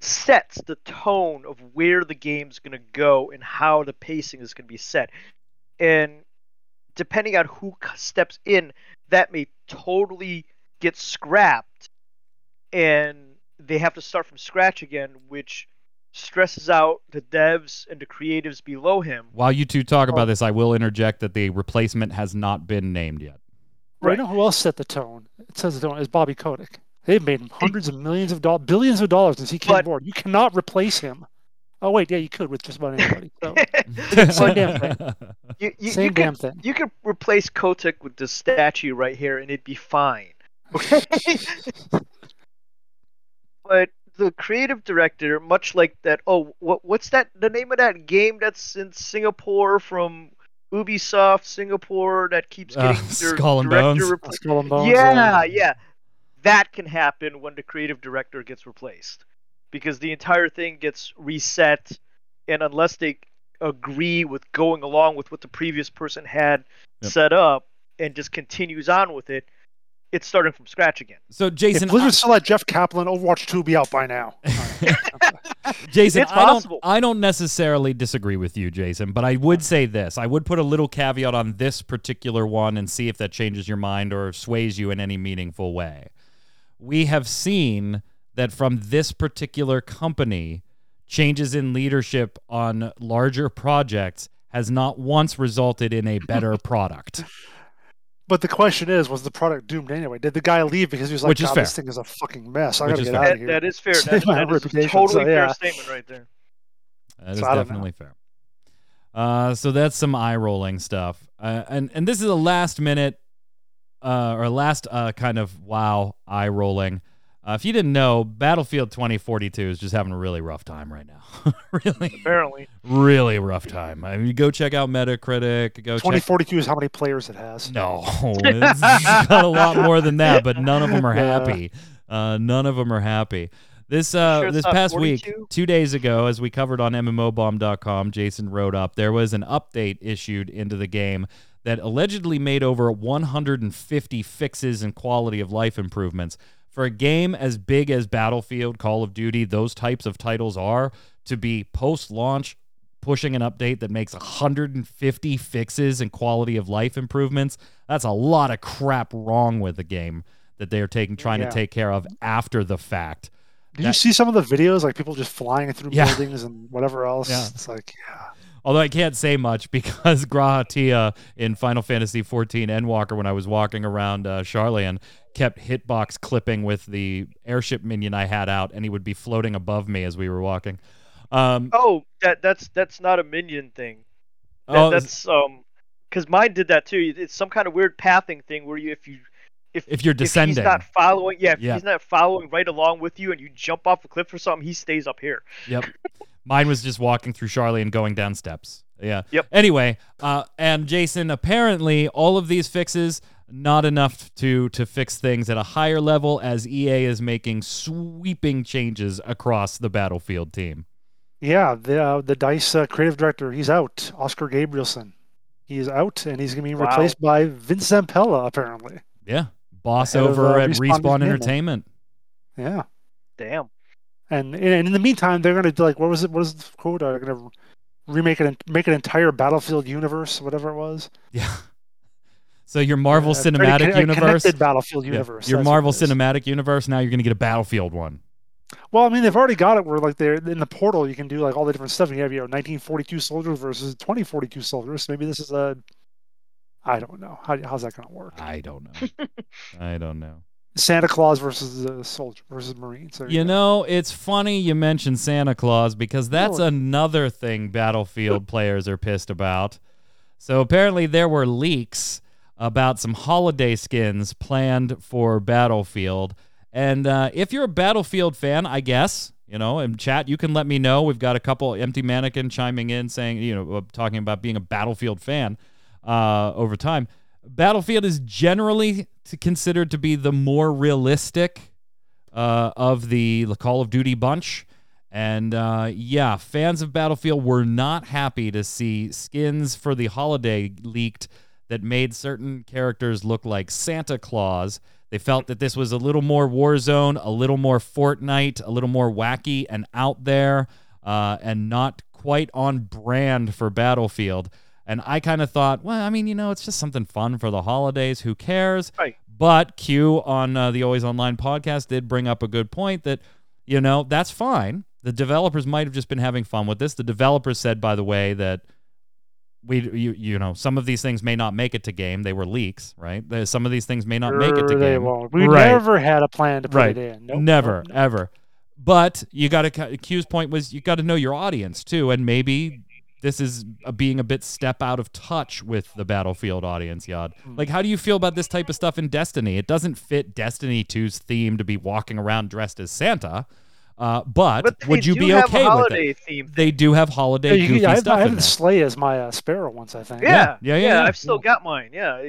sets the tone of where the game's going to go and how the pacing is going to be set. And depending on who steps in, that may totally get scrapped and they have to start from scratch again, which stresses out the devs and the creatives below him. While you two talk about this, I will interject that the replacement has not been named yet. Right. Right. You know who else set the tone? It says the tone is Bobby Kotick. They've made hundreds of millions of dollars, billions of dollars since he came But- aboard. You cannot replace him. Oh wait, yeah, you could with just about anybody. So [LAUGHS] Same damn thing. [LAUGHS] you, you, same you damn could, thing. You could replace Kotick with the statue right here, and it'd be fine. Okay. [LAUGHS] but the creative director, much like that, oh, what what's that? The name of that game that's in Singapore from Ubisoft Singapore that keeps Uh, getting their Skull and director Bones? repl- Skull and Bones, yeah, yeah. That can happen when the creative director gets replaced. Because the entire thing gets reset and unless they agree with going along with what the previous person had Yep. set up and just continues on with it, it's starting from scratch again. So Jason, If Blizzard still let Jeff Kaplan, Overwatch 2 be out by now. [LAUGHS] Jason, It's I don't, possible. I don't necessarily disagree with you, Jason, but I would say this. I would put a little caveat on this particular one and see if that changes your mind or sways you in any meaningful way. We have seen that from this particular company, changes in leadership on larger projects has not once resulted in a better [LAUGHS] product. But the question is, was the product doomed anyway? Did the guy leave because he was like, Which is God, fair. this thing is a fucking mess. I Which gotta is get fair. out of here. that is fair. Save [LAUGHS] That, my that is a reputation, totally so, fair statement right there. That is So I don't know. definitely fair. Uh, so that's some eye rolling stuff, uh, and and this is a last minute, uh, or last uh, kind of wow eye rolling. Uh, if you didn't know, Battlefield 2042 is just having a really rough time right now. [LAUGHS] really, Apparently. really rough time. I mean, go check out Metacritic. Go check. 2042 is how many players it has. No, it's got a lot more than that, but none of them are [LAUGHS] happy. Uh, none of them are happy. This uh, Sure this past week, two days ago, as we covered on MMOBomb.com, Jason wrote up there was an update issued into the game that allegedly made over 150 fixes and quality of life improvements for a game as big as Battlefield, Call of Duty, those types of titles are to be post launch pushing an update that makes 150 fixes and quality of life improvements. That's a lot of crap wrong with the game that they are taking trying Yeah. to take care of after the fact. Did That- you see some of the videos, like people just flying through Yeah. buildings and whatever else? Yeah. It's like, yeah. Although I can't say much [LAUGHS] because G'raha Tia in Final Fantasy XIV Endwalker, when I was walking around uh, Sharlayan, kept hitbox clipping with the airship minion I had out, and he would be floating above me as we were walking. Um, Oh, that that's that's not a minion thing. That, oh, that's um, because mine did that too. It's some kind of weird pathing thing where you if you if if you're if descending, he's not following, yeah, if Yeah. he's not following right along with you, and you jump off a cliff or something, he stays up here. Yep. [LAUGHS] Mine was just walking through Charlie and going down steps. Yeah. Yep. Anyway, uh, and Jason, apparently all of these fixes not enough to to fix things at a higher level as EA is making sweeping changes across the Battlefield team. Yeah, the uh, the Dice uh, creative director, he's out. Oskar Gabrielson, he is out, and he's gonna be Wow. replaced by Vince Zampella, apparently. Yeah. Boss Ahead of, over uh, at Respawn Respawn Entertainment. Entertainment. Yeah, Damn. And and in the meantime, they're gonna do like what was it? What was the quote? They're gonna remake it, and make an entire Battlefield universe, whatever it was. Yeah. So your Marvel very Cinematic con- Universe, connected Battlefield yeah, universe. your Marvel. Cinematic Universe, now you're going to get a Battlefield one. Well, I mean, they've already got it where like they're in the portal. You can do like all the different stuff. You have you know 1942 soldiers versus 2042 soldiers. Maybe this is a. I don't know. How, how's that going to work? I don't know. [LAUGHS] I don't know. Santa Claus versus the soldier versus Marines. There You go. know, it's funny you mentioned Santa Claus because that's Really? another thing Battlefield [LAUGHS] players are pissed about. So apparently there were leaks about some holiday skins planned for Battlefield. And uh, if you're a Battlefield fan, I guess, you know, in chat, you can let me know. We've got a couple empty mannequin chiming in saying, you know, uh, talking about being a Battlefield fan uh, over time. Battlefield is generally considered to be the more realistic uh, of the Call of Duty bunch. And uh, yeah, fans of Battlefield were not happy to see skins for the holiday leaked that made certain characters look like Santa Claus. They felt that this was a little more Warzone, a little more Fortnite, a little more wacky and out there, uh, and not quite on brand for Battlefield. And I kind of thought, well, I mean, you know, it's just something fun for the holidays. Who cares? Right. But Q on uh, the Always Online podcast did bring up a good point that, you know, that's fine. The developers might have just been having fun with this. The developers said, by the way, that we, you, you know, some of these things may not make it to game. They were leaks, right? Some of these things may not make it to Sure they game. won't. We Right. never had a plan to put Right. it in. Nope, Never, nope, nope. ever. But you got to. Q's point was you got to know your audience too, and maybe this is uh being a bit step out of touch with the Battlefield audience. Yod, Hmm. like, how do you feel about this type of stuff in Destiny? It doesn't fit Destiny 2's theme to be walking around dressed as Santa. Uh, but, But would you be okay a with it? theme. They do have holiday Yeah, you, goofy I, have, stuff I in have the there. sleigh as my uh, sparrow once, I think. Yeah, yeah, yeah, yeah. I've still got mine. Yeah,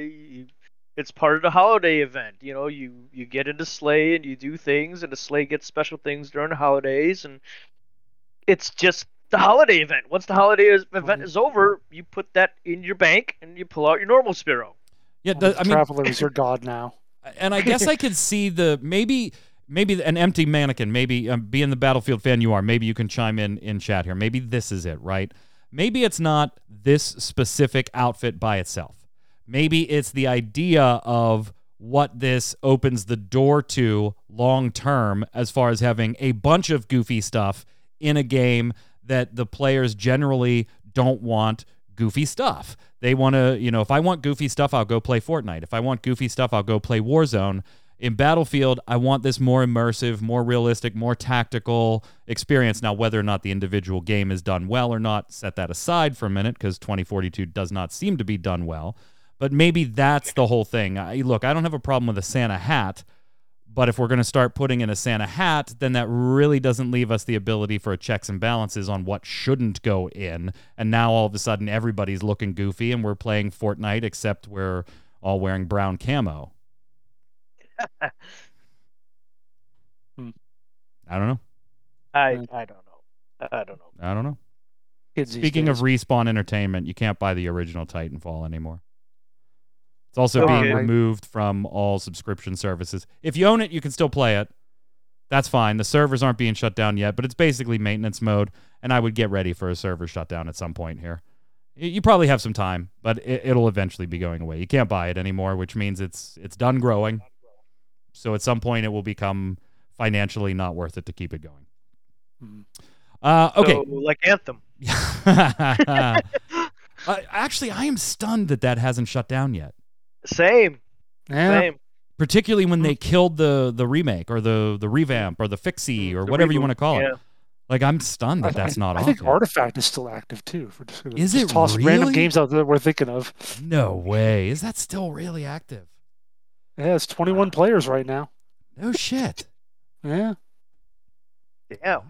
it's part of the holiday event. You know, you you get into sleigh and you do things, and the sleigh gets special things during the holidays, and it's just the holiday event. Once the holiday is, event is over, you put that in your bank and you pull out your normal Sparrow. Yeah, The the- I mean, traveler is your god now. [LAUGHS] and I guess I could see the maybe maybe an empty mannequin. Maybe um, being the battlefield fan you are, maybe you can chime in in chat here. Maybe this is it, right? Maybe it's not this specific outfit by itself. Maybe it's the idea of what this opens the door to long term as far as having a bunch of goofy stuff in a game that the players generally don't want goofy stuff. They want to, you know, if I want goofy stuff, I'll go play Fortnite. If I want goofy stuff, I'll go play Warzone. In Battlefield, I want this more immersive, more realistic, more tactical experience. Now, whether or not the individual game is done well or not, set that aside for a minute because 2042 does not seem to be done well. But maybe that's the whole thing. I, look, I don't have a problem with a Santa hat, but if we're going to start putting in a Santa hat, then that really doesn't leave us the ability for a checks and balances on what shouldn't go in. And now all of a sudden everybody's looking goofy and we're playing Fortnite except we're all wearing brown camo. [LAUGHS] Hmm. I don't know. I I don't know. I don't know. I don't know. Kids Speaking of respawn entertainment, you can't buy the original Titanfall anymore. It's also Okay. being removed from all subscription services. If you own it, you can still play it. That's fine. The servers aren't being shut down yet, but it's basically maintenance mode, and I would get ready for a server shutdown at some point here. You probably have some time, but it, it'll eventually be going away. You can't buy it anymore, which means it's it's done growing. So at some point, it will become financially not worth it to keep it going. Mhm. Uh, okay. So, like Anthem. [LAUGHS] uh, actually, I am stunned that that hasn't shut down yet. Same. Yeah. Same. Particularly when they killed the the remake or the the revamp or the fixie or The whatever you want to call it. yeah. Like I'm stunned that I- that's not I off think. Artifact is still active too. For just, Is just it toss really? random games out there we're thinking of. No way. Is that still really active? Yeah, it's 21 players right now. No shit. Yeah. Yeah.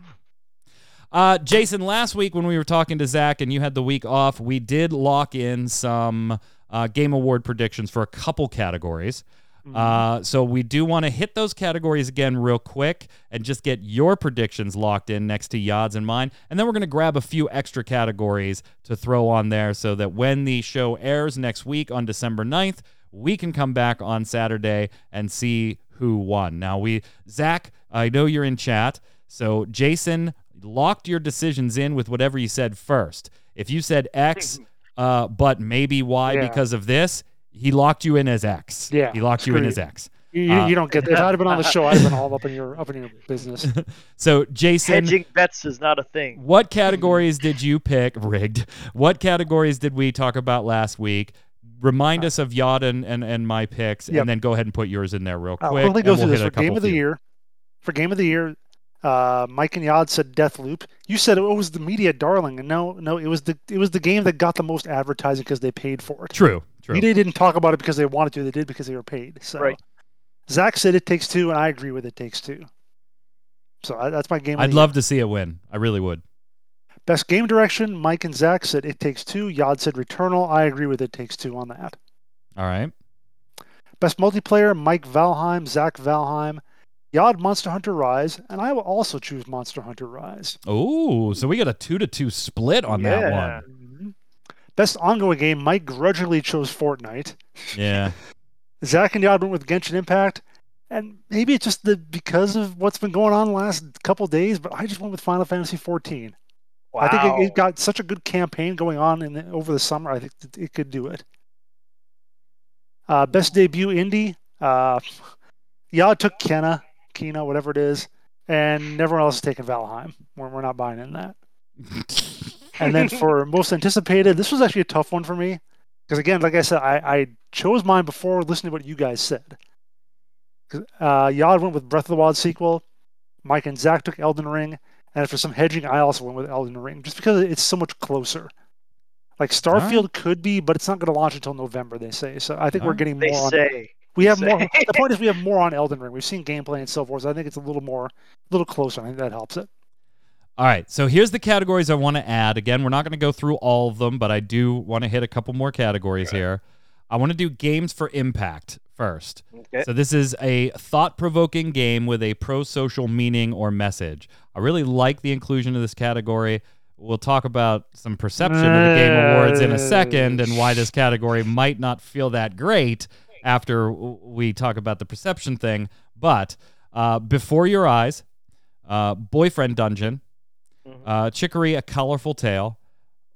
Uh, Jason, last week when we were talking to Zach and you had the week off, we did lock in some uh, Game Award predictions for a couple categories. Mm-hmm. Uh, so we do want to hit those categories again real quick and just get your predictions locked in next to Yod's and mine. And then we're going to grab a few extra categories to throw on there so that when the show airs next week on December 9th, we can come back on Saturday and see who won. Now, we, Zach, I know you're in chat. So Jason locked your decisions in with whatever you said first. If you said X, uh, but maybe Y Yeah. because of this, he locked you in as X. Yeah, He locked you in screw as. X. You, you, Uh, you don't get that. If I'd have been on the show, I'd have been all up in your up in your business. [LAUGHS] So, Jason, Hedging bets is not a thing. what categories did you pick? [LAUGHS] Rigged. What categories did we talk about last week? Remind us of Yod and, and, and my picks, Yep. and then go ahead and put yours in there real I'll quick. quickly go we'll through this for game of the few. year. For game of the year, uh, Mike and Yod said Deathloop. You said it was the media darling, and no, no, it was the it was the game that got the most advertising because they paid for it. True, true. Media didn't talk about it because they wanted to; they did because they were paid. So, Right. Zach said it takes two, and I agree with it takes two. So I, that's my game. I'd the love to see it win. I really would. best game direction. Mike and Zach said it takes two. Yod said Returnal. I agree with it takes two on that. All right. Best multiplayer, Mike Valheim, Zach Valheim, Yod Monster Hunter Rise, and I will also choose Monster Hunter Rise. Oh, so we got a two to two split on that Yeah. one. Mhm. Best ongoing game, Mike grudgingly chose Fortnite. Yeah. [LAUGHS] Zach and Yod went with Genshin Impact, and maybe it's just the because of what's been going on the last couple days, but I just went with Final Fantasy 14. I think it, it got such a good campaign going on in the, over the summer. I think it, it could do it. Uh, best debut indie, uh, [LAUGHS] Yod took Kenna, Kena, whatever it is, and everyone else is taking Valheim. We're, we're not buying in that. [LAUGHS] And then for most anticipated, this was actually a tough one for me because again, like I said, I, I chose mine before listening to what you guys said. Uh, Yod went with Breath of the Wild sequel. Mike and Zach took Elden Ring, and for some hedging, I also went with Elden Ring just because it's so much closer. Like Starfield could be, but it's not going to launch until November. They say so. I think we're Alright. getting They more. On, say. We have more. [LAUGHS] The point is, we have more on Elden Ring. We've seen gameplay and so forth. So I think it's a little more, a little closer. I think that helps it. All right, so here's the categories I want to add. Again, we're not going to go through all of them, but I do want to hit a couple more categories here. I want to do games for impact first. Okay. So this is a thought-provoking game with a pro-social meaning or message. I really like the inclusion of this category. We'll talk about some perception of the Game Awards in a second and why this category might not feel that great after we talk about the perception thing. But uh, Before Your Eyes, uh, Boyfriend Dungeon, Mhm. uh, Chicory, A Colorful Tale,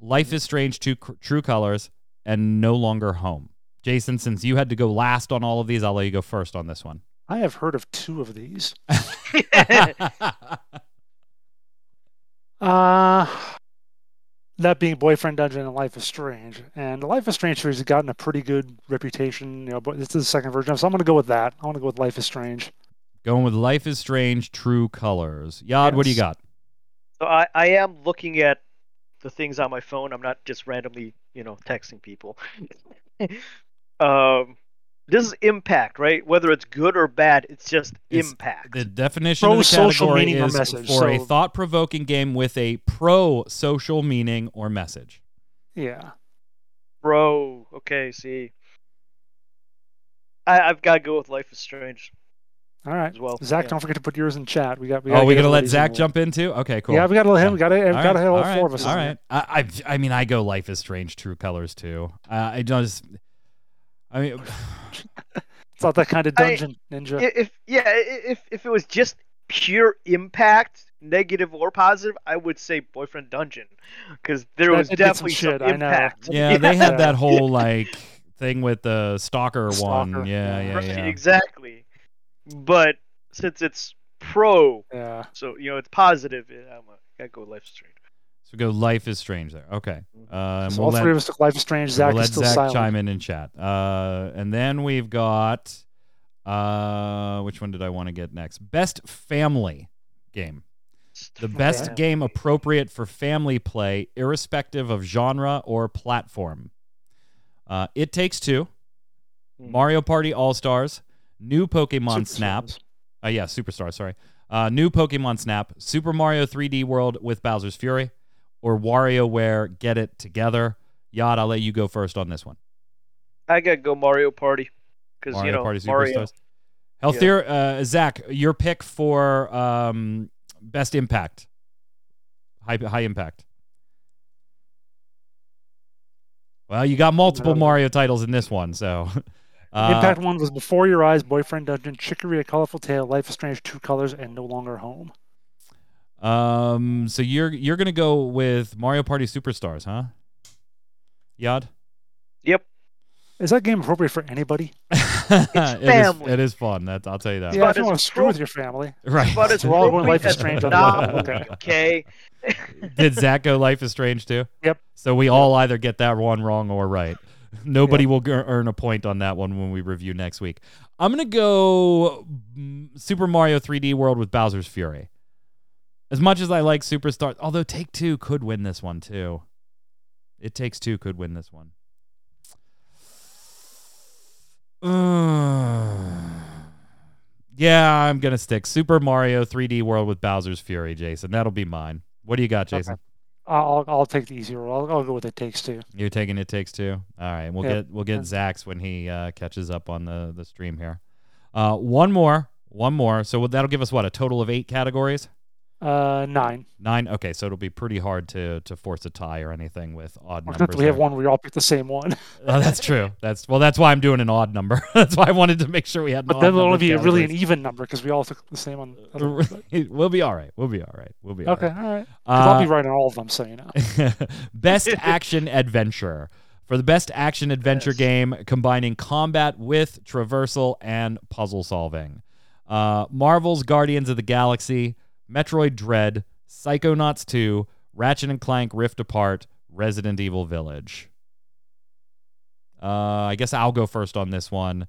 Life is Strange, Two Cr- True Colors, and No Longer Home. Jason, since you had to go last on all of these, I'll let you go first on this one. I have heard of two of these. [LAUGHS] [LAUGHS] Uh that being Boyfriend Dungeon and Life is Strange. And the Life is Strange series has gotten a pretty good reputation, you know, but this is the second version. So I'm gonna go with that. I wanna go with Life is Strange. Going with Life is Strange, True Colors. Yod, what do you got? So I, I am looking at the things on my phone. I'm not just randomly, you know, texting people. [LAUGHS] um, this is impact, right? Whether it's good or bad, it's just It's impact. The definition of the Pro-social category meaning or is message, for a thought-provoking game with a pro-social meaning or message. Yeah. Bro, okay, see. I, I've got to go with Life is Strange All right. as well. Zach, yeah. don't forget to put yours in chat. We got we oh, gotta we get gonna let Zach in jump in too? Okay, cool. Yeah, we gotta let him. Yeah. We gotta we All gotta right, have all, all four right, of us. All in right. I, I, I mean, I go Life is Strange, True Colors too. Uh, I just, I mean. It's not that kind of I- dungeon ninja. If yeah, if if it was just pure impact, negative or positive, I would say Boyfriend Dungeon, because there That- was it some definitely some, shit, I know. impact. yeah, [LAUGHS] they had that whole like thing with the stalker, one. Stalker, Yeah, yeah. yeah, Right, yeah. exactly. But since it's pro, yeah. so you know it's positive, I'm a, gotta go Life is Strange. So go Life is Strange there. Okay. Uh, So we'll all let, three of us took Life is Strange. Zach we'll let is still Zach silent. chime in in chat. Uh, and then we've got, uh, which one did I want to get next? Best family game. The best Okay. game appropriate for family play, irrespective of genre or platform. Uh, it Takes Two, Hmm. Mario Party All Stars, New Pokemon Super Snap. Stars. Uh, yeah, Superstar, sorry. Uh, new Pokemon Snap, Super Mario 3D World with Bowser's Fury, or WarioWare Get It Together. Yod, I'll let you go first on this one. I gotta go Mario Party, because you know Party Mario. Superstars. Healthier, uh, Zach, your pick for um, best impact, high high impact. Well, you got multiple No. Mario titles in this one, so. [LAUGHS] Uh, Impact one was Before Your Eyes, Boyfriend Dungeon, Chicory, A Colorful Tale, Life is Strange, Two Colors, and No Longer Home. Um, so you're you're gonna go with Mario Party Superstars, huh? Yod. Yep. Is that game appropriate for anybody? [LAUGHS] it, is, family. it is fun. That's I'll tell you that. Yeah, But if you want to screw with your family. Right. But it's We're all going Life is Strange a on novel, that. Okay. okay. [LAUGHS] Did Zach go Life is Strange too? Yep. So we all either get that one wrong or right. Nobody will g- earn a point on that one when we review next week. I'm gonna go mm, Super Mario 3D World with Bowser's Fury. As much as I like Superstar, although Take Two could win this one too. It Takes Two could win this one. [SIGHS] yeah, I'm gonna stick Super Mario 3D World with Bowser's Fury, Jason. That'll be mine. What do you got, Jason? I'll, I'll take the easy roll. I'll, I'll go with It Takes Two. You're taking it takes two. All right, we'll get we'll get Yeah. Zach's when he uh, catches up on the the stream here. Uh, one more, one more. So that'll give us what a total of eight categories. Uh, nine. Nine. Okay, so it'll be pretty hard to to force a tie or anything with odd numbers. Except we have there. one where we all pick the same one. [LAUGHS] [LAUGHS] Oh, that's true. That's well. That's why I'm doing an odd number. [LAUGHS] that's why I wanted to make sure we had. an But then it'll only be a really an even number because we all took the same one. we'll be all right. We'll be all right. We'll be all Okay, right. all right. 'Cause Uh, I'll be right on all of them, so you know. best action adventure. For the best action adventure Yes. game combining combat with traversal and puzzle solving. Uh, Marvel's Guardians of the Galaxy, Metroid Dread, Psychonauts 2, Ratchet and Clank Rift Apart, Resident Evil Village. Uh, I guess I'll go first on this one.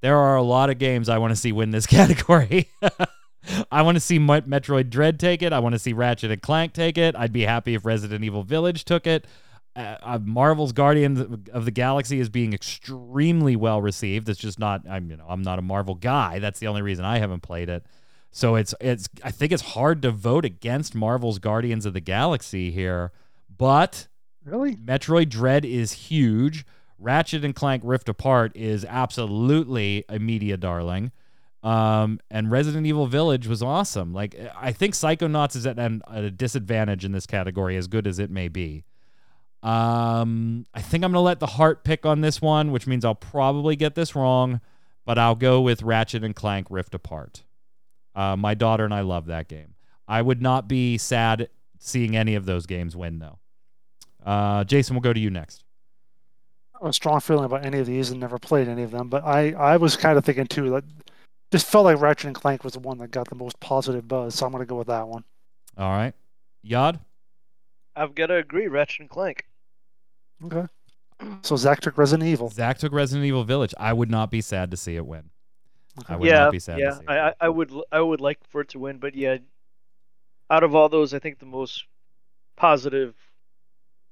There are a lot of games I want to see win this [LAUGHS] category. [LAUGHS] I want to see Metroid Dread take it. I want to see Ratchet and Clank take it. I'd be happy if Resident Evil Village took it. uh, uh, Marvel's Guardians of the Galaxy is being extremely well received. It's just not. I'm you know I'm not a Marvel guy. That's the only reason I haven't played it. So it's it's I think it's hard to vote against Marvel's Guardians of the Galaxy here, but Really? Metroid Dread is huge. Ratchet and Clank Rift Apart is absolutely a media darling. Um, and Resident Evil Village was awesome. Like I think Psychonauts is at an, at a disadvantage in this category, as good as it may be. Um, I think I'm gonna let the heart pick on this one, which means I'll probably get this wrong, but I'll go with Ratchet and Clank Rift Apart. Uh, my daughter and I love that game. I would not be sad seeing any of those games win, though. Uh, Jason, we'll go to you next. I have a strong feeling about any of these and never played any of them, but I, I was kind of thinking too that just felt like Ratchet and Clank was the one that got the most positive buzz, so I'm going to go with that one. All right, Yod. I've got to agree, Ratchet and Clank. Okay. So Zach took Resident Evil. Zach took Resident Evil Village. I would not be sad to see it win. I would yeah, not be sad yeah. to. I, I I would l- I would like for it to win, but yeah, out of all those, I think the most positive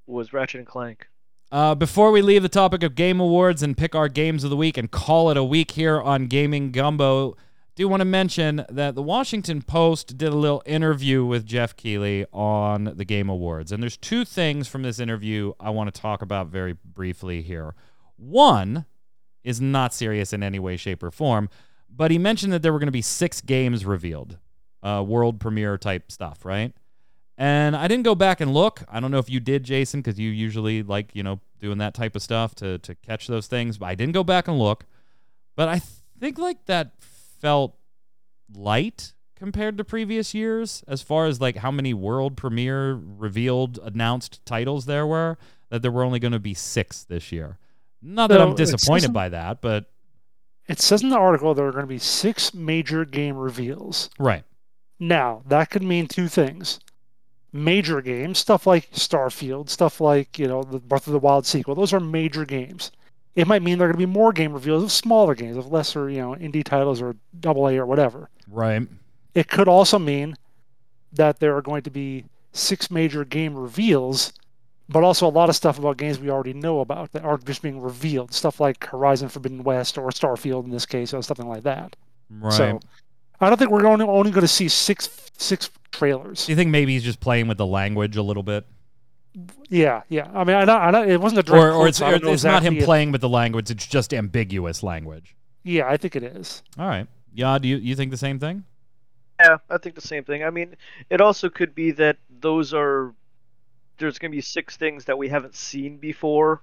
was Ratchet and Clank. Uh, before we leave the topic of game awards and pick our games of the week and call it a week here on Gaming Gumbo, do want to mention that the Washington Post did a little interview with Geoff Keighley on the Game Awards. And there's two things from this interview I want to talk about very briefly here. One is not serious in any way, shape, or form, but he mentioned that there were going to be six games revealed, uh, world premiere type stuff, right? And I didn't go back and look. I don't know if you did, Jason, because you usually like, you know, doing that type of stuff to, to catch those things. But I didn't go back and look. But I think like that felt light compared to previous years as far as like how many world premiere revealed announced titles there were. That there were only going to be six this year. Not that I'm disappointed by that, but It says in the article there are going to be six major game reveals. right. Now, that could mean two things. Major games, stuff like Starfield, stuff like, you know, the Breath of the Wild sequel, those are major games. It might mean there are going to be more game reveals of smaller games, of lesser, you know, indie titles or double A or whatever. Right. It could also mean that there are going to be six major game reveals, but also a lot of stuff about games we already know about that are just being revealed. Stuff like Horizon Forbidden West or Starfield in this case, or something like that. Right. So I don't think we're only, only going to see six six trailers. Do you think maybe he's just playing with the language a little bit? Yeah, yeah. I mean, I know, I it wasn't a direct or, or it's, so I don't not him exactly if- playing with the language it's just ambiguous language Yeah, I think it is. all right yeah do you, you think the same thing Yeah, I think the same thing. I mean, it also could be that those are there's going to be six things that we haven't seen before.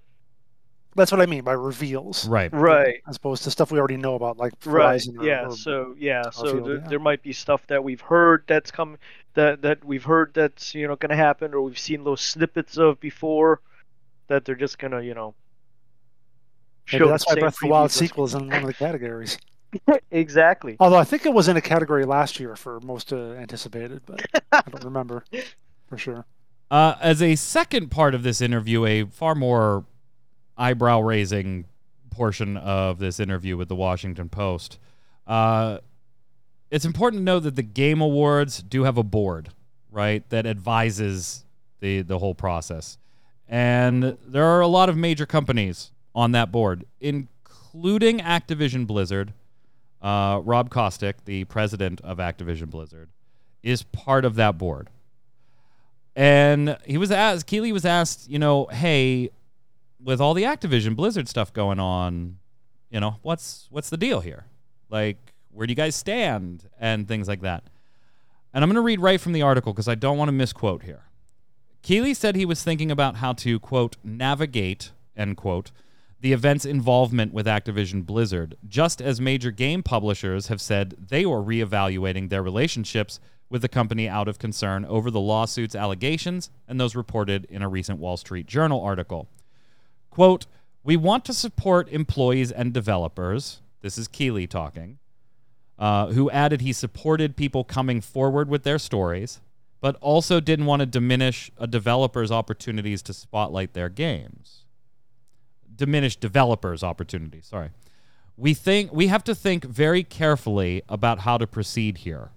That's what I mean by reveals, right Right. as opposed to stuff we already know about, like Right. Horizon. Or, Yeah. or- So yeah. So Starfield, there, yeah. there might be stuff that we've heard that's come that that we've heard that's you know going to happen, or we've seen little snippets of before that they're just going to you know. maybe show that's why Breath of the Wild previews. sequel is in one of the categories. [LAUGHS] exactly. Although I think it was in a category last year for most uh, anticipated, but I don't [LAUGHS] remember for sure. Uh, as a second part of this interview a far more eyebrow raising portion of this interview with the washington post uh, it's important to know that the game awards do have a board right that advises the the whole process. And there are a lot of major companies on that board including activision blizzard. Uh, rob Kotick, the president of activision blizzard is part of that board and he was asked Keighley was asked you know hey with all the activision blizzard stuff going on you know what's what's the deal here? Like where do you guys stand? And things like that. And i'm going to read right from the article because i don't want to misquote here. Keighley said he was thinking about how to quote navigate end quote the event's involvement with activision blizzard just as major game publishers have said they were reevaluating their relationships with the company out of concern over the lawsuit's allegations and those reported in a recent wall street journal article Quote, we want to support employees and developers. This is Keighley talking, uh, who added he supported people coming forward with their stories, but also didn't want to diminish a developer's opportunities to spotlight their games. Diminish developers' opportunities, sorry. We think we have to think very carefully about how to proceed here.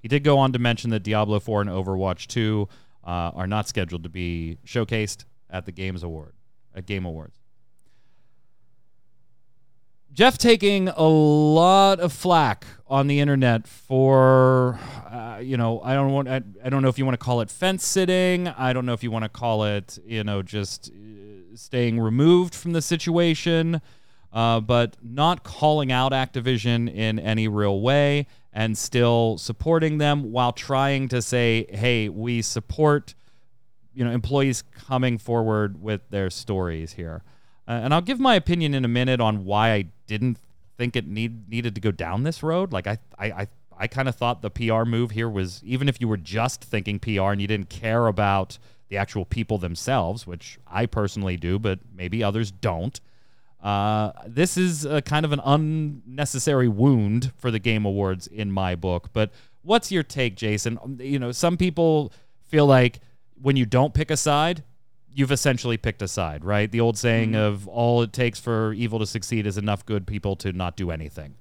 He did go on to mention that Diablo 4 and Overwatch 2 uh, are not scheduled to be showcased at the Games Award at Game Awards. Geoff taking a lot of flack on the internet for, uh, you know, I don't want, I, I don't know if you want to call it fence sitting. I don't know if you want to call it, you know, just uh, staying removed from the situation, uh, but not calling out Activision in any real way and still supporting them while trying to say, hey, we support, you know, employees coming forward with their stories here. Uh, and I'll give my opinion in a minute on why I didn't think it need needed to go down this road. Like I I I, I kind of thought the PR move here was even if you were just thinking PR and you didn't care about the actual people themselves, which I personally do, but maybe others don't. Uh, this is a kind of an unnecessary wound for the Game Awards in my book. But what's your take, Jason? Um, you know, some people feel like when you don't pick a side, you've essentially picked a side, right? The old saying mm-hmm. of all it takes for evil to succeed is enough good people to not do anything.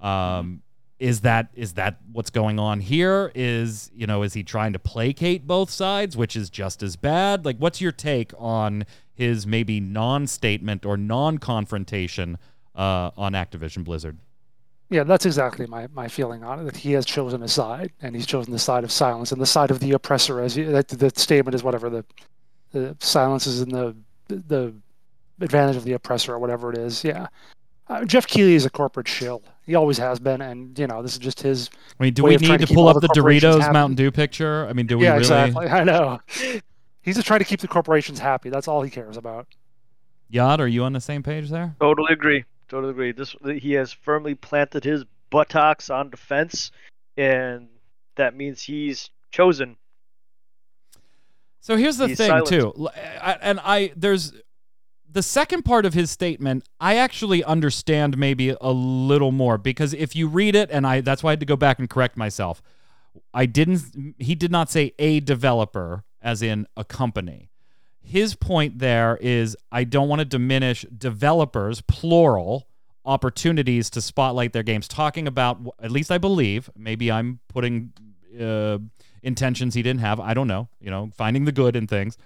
Um. Is that is that what's going on here? Is you know is he trying to placate both sides, which is just as bad? Like, what's your take on his maybe non-statement or non-confrontation uh, on Activision Blizzard? Yeah, that's exactly my, my feeling on it. That he has chosen a side, and he's chosen the side of silence and the side of the oppressor. As you, that the statement is whatever the the silence is in the the advantage of the oppressor or whatever it is. Yeah. Uh, Geoff Keighley is a corporate shill. He always has been, and you know this is just his. I mean, do we need to, to pull up the, Doritos happy. Mountain Dew picture? I mean, do we yeah, really? exactly. [LAUGHS] I know. He's just trying to keep the corporations happy. That's all he cares about. Yod, are you on the same page there? Totally agree. Totally agree. This he has firmly planted his buttocks on defense, and that means he's chosen so here's the He's thing silent. too, I, and I there's the second part of his statement. I actually understand maybe a little more because if you read it, and I that's why I had to go back and correct myself. I didn't. He did not say a developer, as in a company. His point there is I don't want to diminish developers, plural, opportunities to spotlight their games. Talking about, at least I believe, maybe I'm putting uh, intentions he didn't have. I don't know, you know, finding the good in things.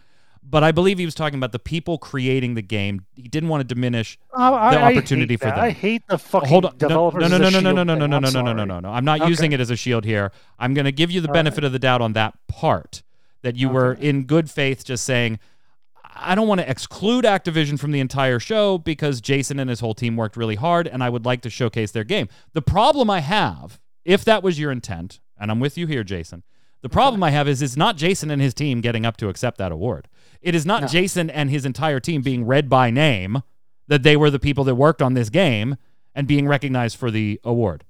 But I believe he was talking about the people creating the game. He didn't want to diminish oh, I, the opportunity for them. I hate the fucking Hold on. developers. No, no, no, no, no, no, no, no, no, no, no, no, no, no, no. I'm not okay. using it as a shield here. I'm going to give you the benefit right. of the doubt on that part that you okay. were in good faith just saying, I don't want to exclude Activision from the entire show because Jason and his whole team worked really hard and I would like to showcase their game. The problem I have, if that was your intent, and I'm with you here, Jason, the problem I have is it's not Jason and his team getting up to accept that award. It is not no. Jason and his entire team being read by name that they were the people that worked on this game and being recognized for the award.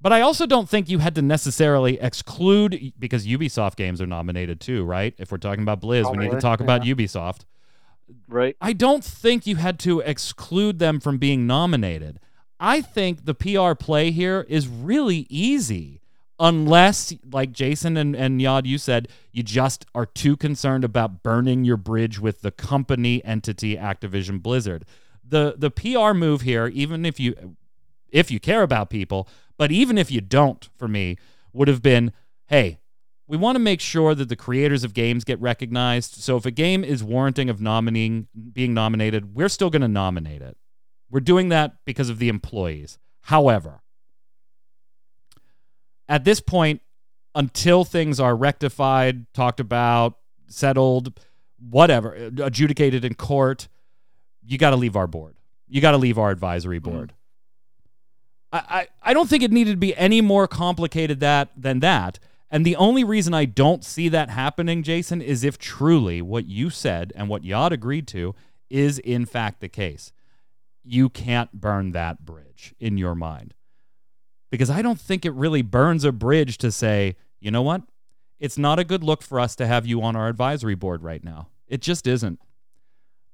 But I also don't think you had to necessarily exclude because Ubisoft games are nominated too, right? If we're talking about Blizz, oh, we need to talk yeah. about Ubisoft. Right. I don't think you had to exclude them from being nominated. I think the PR play here is really easy unless like jason and, and yod you said you just are too concerned about burning your bridge with the company entity activision blizzard the the pr move here even if you if you care about people but even if you don't for me would have been hey we want to make sure that the creators of games get recognized so if a game is warranting of nominating being nominated we're still going to nominate it we're doing that because of the employees however at this point, until things are rectified, talked about, settled, whatever, adjudicated in court, you got to leave our board. You got to leave our advisory board. Mm-hmm. I, I, don't think it needed to be any more complicated that than that. And the only reason I don't see that happening, Jason, is if truly what you said and what Yod agreed to is in fact the case. You can't burn that bridge in your mind because I don't think it really burns a bridge to say, you know what? It's not a good look for us to have you on our advisory board right now. It just isn't.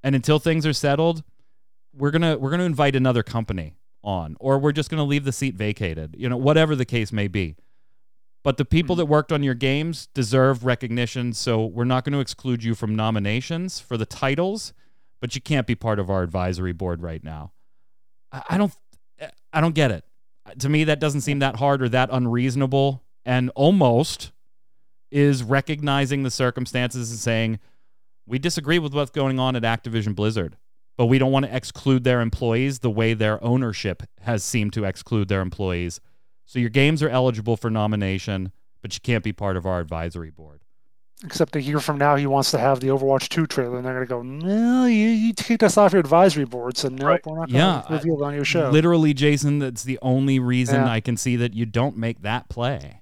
And until things are settled, we're going to we're going to invite another company on or we're just going to leave the seat vacated. You know, whatever the case may be. But the people hmm. that worked on your games deserve recognition, so we're not going to exclude you from nominations for the titles, but you can't be part of our advisory board right now. I don't I don't get it to me that doesn't seem that hard or that unreasonable and almost is recognizing the circumstances and saying, we disagree with what's going on at Activision Blizzard, but we don't want to exclude their employees the way their ownership has seemed to exclude their employees. So your games are eligible for nomination, but you can't be part of our advisory board. Except a year from now, he wants to have the Overwatch 2 trailer, and they're going to go, no, you, you kicked us off your advisory board, so nope, Right. we're not going Yeah, to reveal it on your show. Literally, Jason, that's the only reason Yeah. I can see that you don't make that play.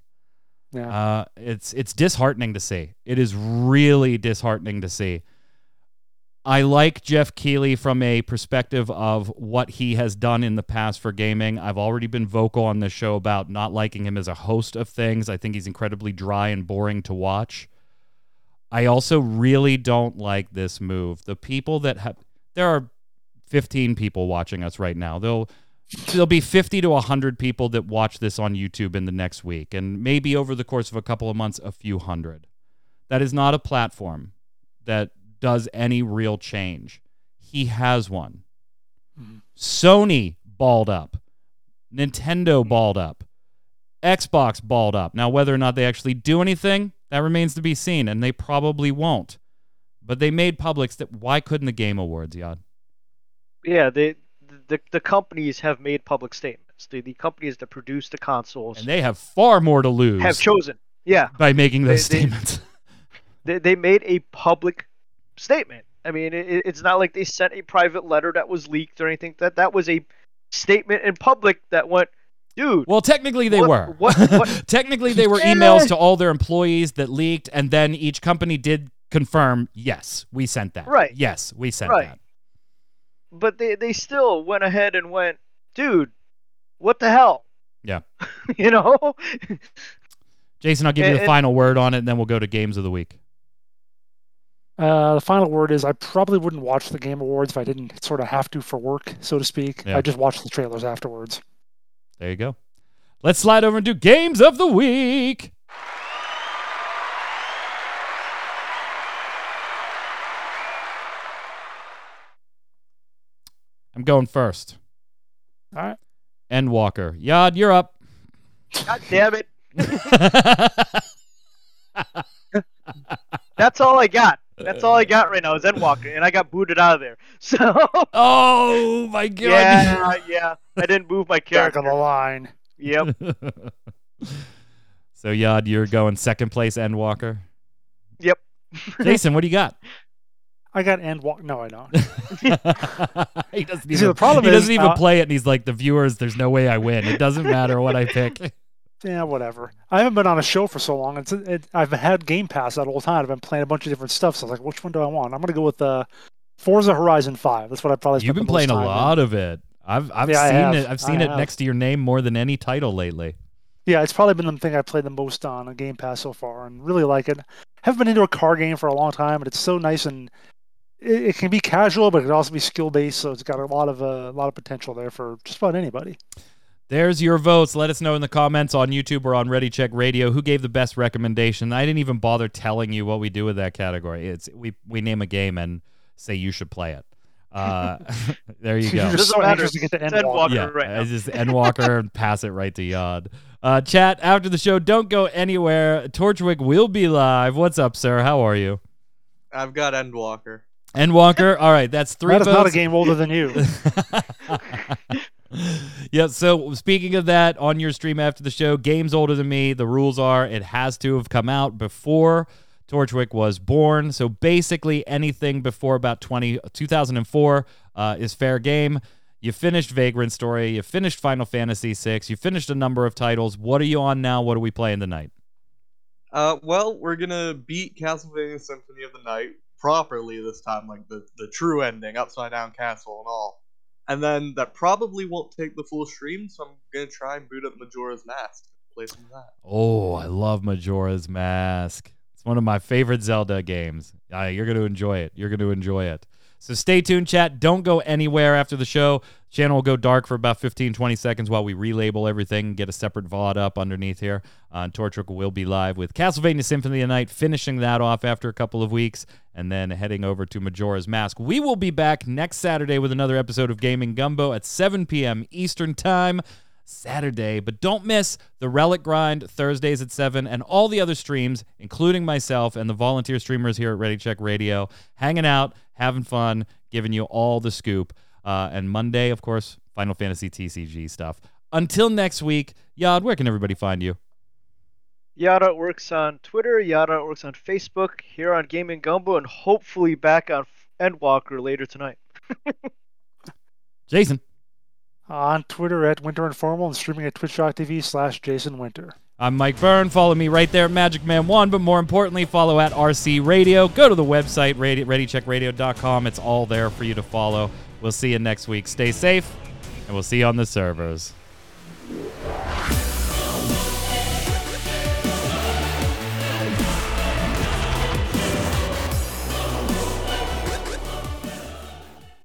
yeah. Uh, it's it's disheartening to see. It is really disheartening to see. I like Geoff Keighley from a perspective of what he has done in the past for gaming. I've already been vocal on this show about not liking him as a host of things. I think he's incredibly dry and boring to watch. I also really don't like this move. The people that have there are 15 people watching us right now. There'll there'll be 50 to 100 people that watch this on YouTube in the next week and maybe over the course of a couple of months a few hundred. That is not a platform that does any real change. He has one. Mhm. Sony balled up. Nintendo balled up. Xbox balled up. Now, whether or not they actually do anything, that remains to be seen, and they probably won't. But they made publics that why couldn't the Game Awards, Yod? Yeah, they the the companies have made public statements. The the companies that produce the consoles And they have far more to lose have chosen. Yeah, by making those They- they- statements. they they made a public statement. I mean, it, it's not like they sent a private letter that was leaked or anything. That that was a statement in public that went, dude. Well, technically they What- were. what- what- [LAUGHS] technically they were emails to all their employees that leaked, and then each company did confirm, yes, we sent that. Right. Yes, we sent Right. that. But they they still went ahead and went, dude, what the hell? Yeah. [LAUGHS] you know. Jason, I'll give you the final word on it, and then we'll go to games of the week. Uh, the final word is I probably wouldn't watch the Game Awards if I didn't sort of have to for work, so to speak. Yeah. I just watch the trailers afterwards. There you go. Let's slide over and do games of the week. I'm going first. All right. Endwalker. Yod, you're up. God damn it. [LAUGHS] That's all I got. That's all I got right now is Endwalker, and I got booted out of there. [LAUGHS] So oh my god. yeah, yeah, I didn't move my Back character. on the line. Yep. [LAUGHS] so Yod, you're going second place Endwalker. Yep. Jason, what do you got? I got end walk. No, I don't. [LAUGHS] he doesn't See, even, the problem he doesn't even uh, play it and he's like the viewers there's no way I win. It doesn't matter what I pick. Yeah, whatever. I haven't been on a show for so long. It's it, I've had Game Pass that whole time. I've been playing a bunch of different stuff. So I was like, which one do I want? I'm gonna go with uh, Forza Horizon Five. That's what I probably. You've been the most playing a time in. lot of it. I've I've Yeah, seen it. I've I seen it have. next to your name more than any title lately. Yeah, it's probably been the thing I played the most on a Game Pass so far, and really like it. Haven't been into a car game for a long time, but it's so nice and it, it can be casual, but it can also be skill based. So it's got a lot of uh, a lot of potential there for just about anybody. There's your votes. Let us know in the comments on YouTube or on Ready Check Radio who gave the best recommendation. I didn't even bother telling you what we do with that category. It's we we name a game and say you should play it. Uh, [LAUGHS] there you [LAUGHS] go. just Doesn't matter. anxious to get to It's end walk. Endwalker. yeah, right now. I just Endwalker and pass it right to Yod. Uh, chat after the show. Don't go anywhere. Torchwick will be live. What's up, sir? How are you? I've got Endwalker. Endwalker. All right, that's three That is votes. not a game older than you. [LAUGHS] [LAUGHS] yeah, so speaking of that, on your stream after the show, game's older than me. The rules are it has to have come out before Torchwick was born. So basically, anything before about 20, 2004 uh, is fair game. You finished Vagrant Story, you finished Final Fantasy VI, you finished a number of titles. What are you on now? What are we playing tonight? Uh, well, we're gonna beat Castlevania Symphony of the Night properly this time, like the the true ending, upside down castle and all. And then that probably won't take the full stream, so I'm gonna try and boot up Majora's Mask. Play some of that. Oh, I love Majora's Mask. It's one of my favorite Zelda games. Uh, you're to enjoy it. You're to enjoy it. So stay tuned, chat. Don't go anywhere after the show. Channel will go dark for about 15, 20 seconds while we relabel everything and get a separate VOD up underneath here. Uh, Torchwick will be live with Castlevania Symphony of the Night, finishing that off after a couple of weeks, and then heading over to Majora's Mask. We will be back next Saturday with another episode of Gaming Gumbo at 7 p.m. Eastern Time. Saturday. But don't miss the Relic Grind Thursdays at 7 and all the other streams, including myself and the volunteer streamers here at Ready Check Radio, hanging out, having fun, giving you all the scoop. Uh, and Monday, of course, Final Fantasy TCG stuff. Until next week, Yod, where can everybody find you? Yada works on Twitter. Yada works on Facebook. Here on Gaming Gumbo, and hopefully back on Endwalker later tonight. [LAUGHS] Jason. On Twitter at Winter Informal and streaming at twitch.tv slash Jason Winter. I'm Mike Byrne. Follow me right there, Magic Man One. But more importantly, follow at RC Radio. Go to the website, ReadyCheckRadio.com. It's all there for you to follow. We'll see you next week. Stay safe, and we'll see you on the servers.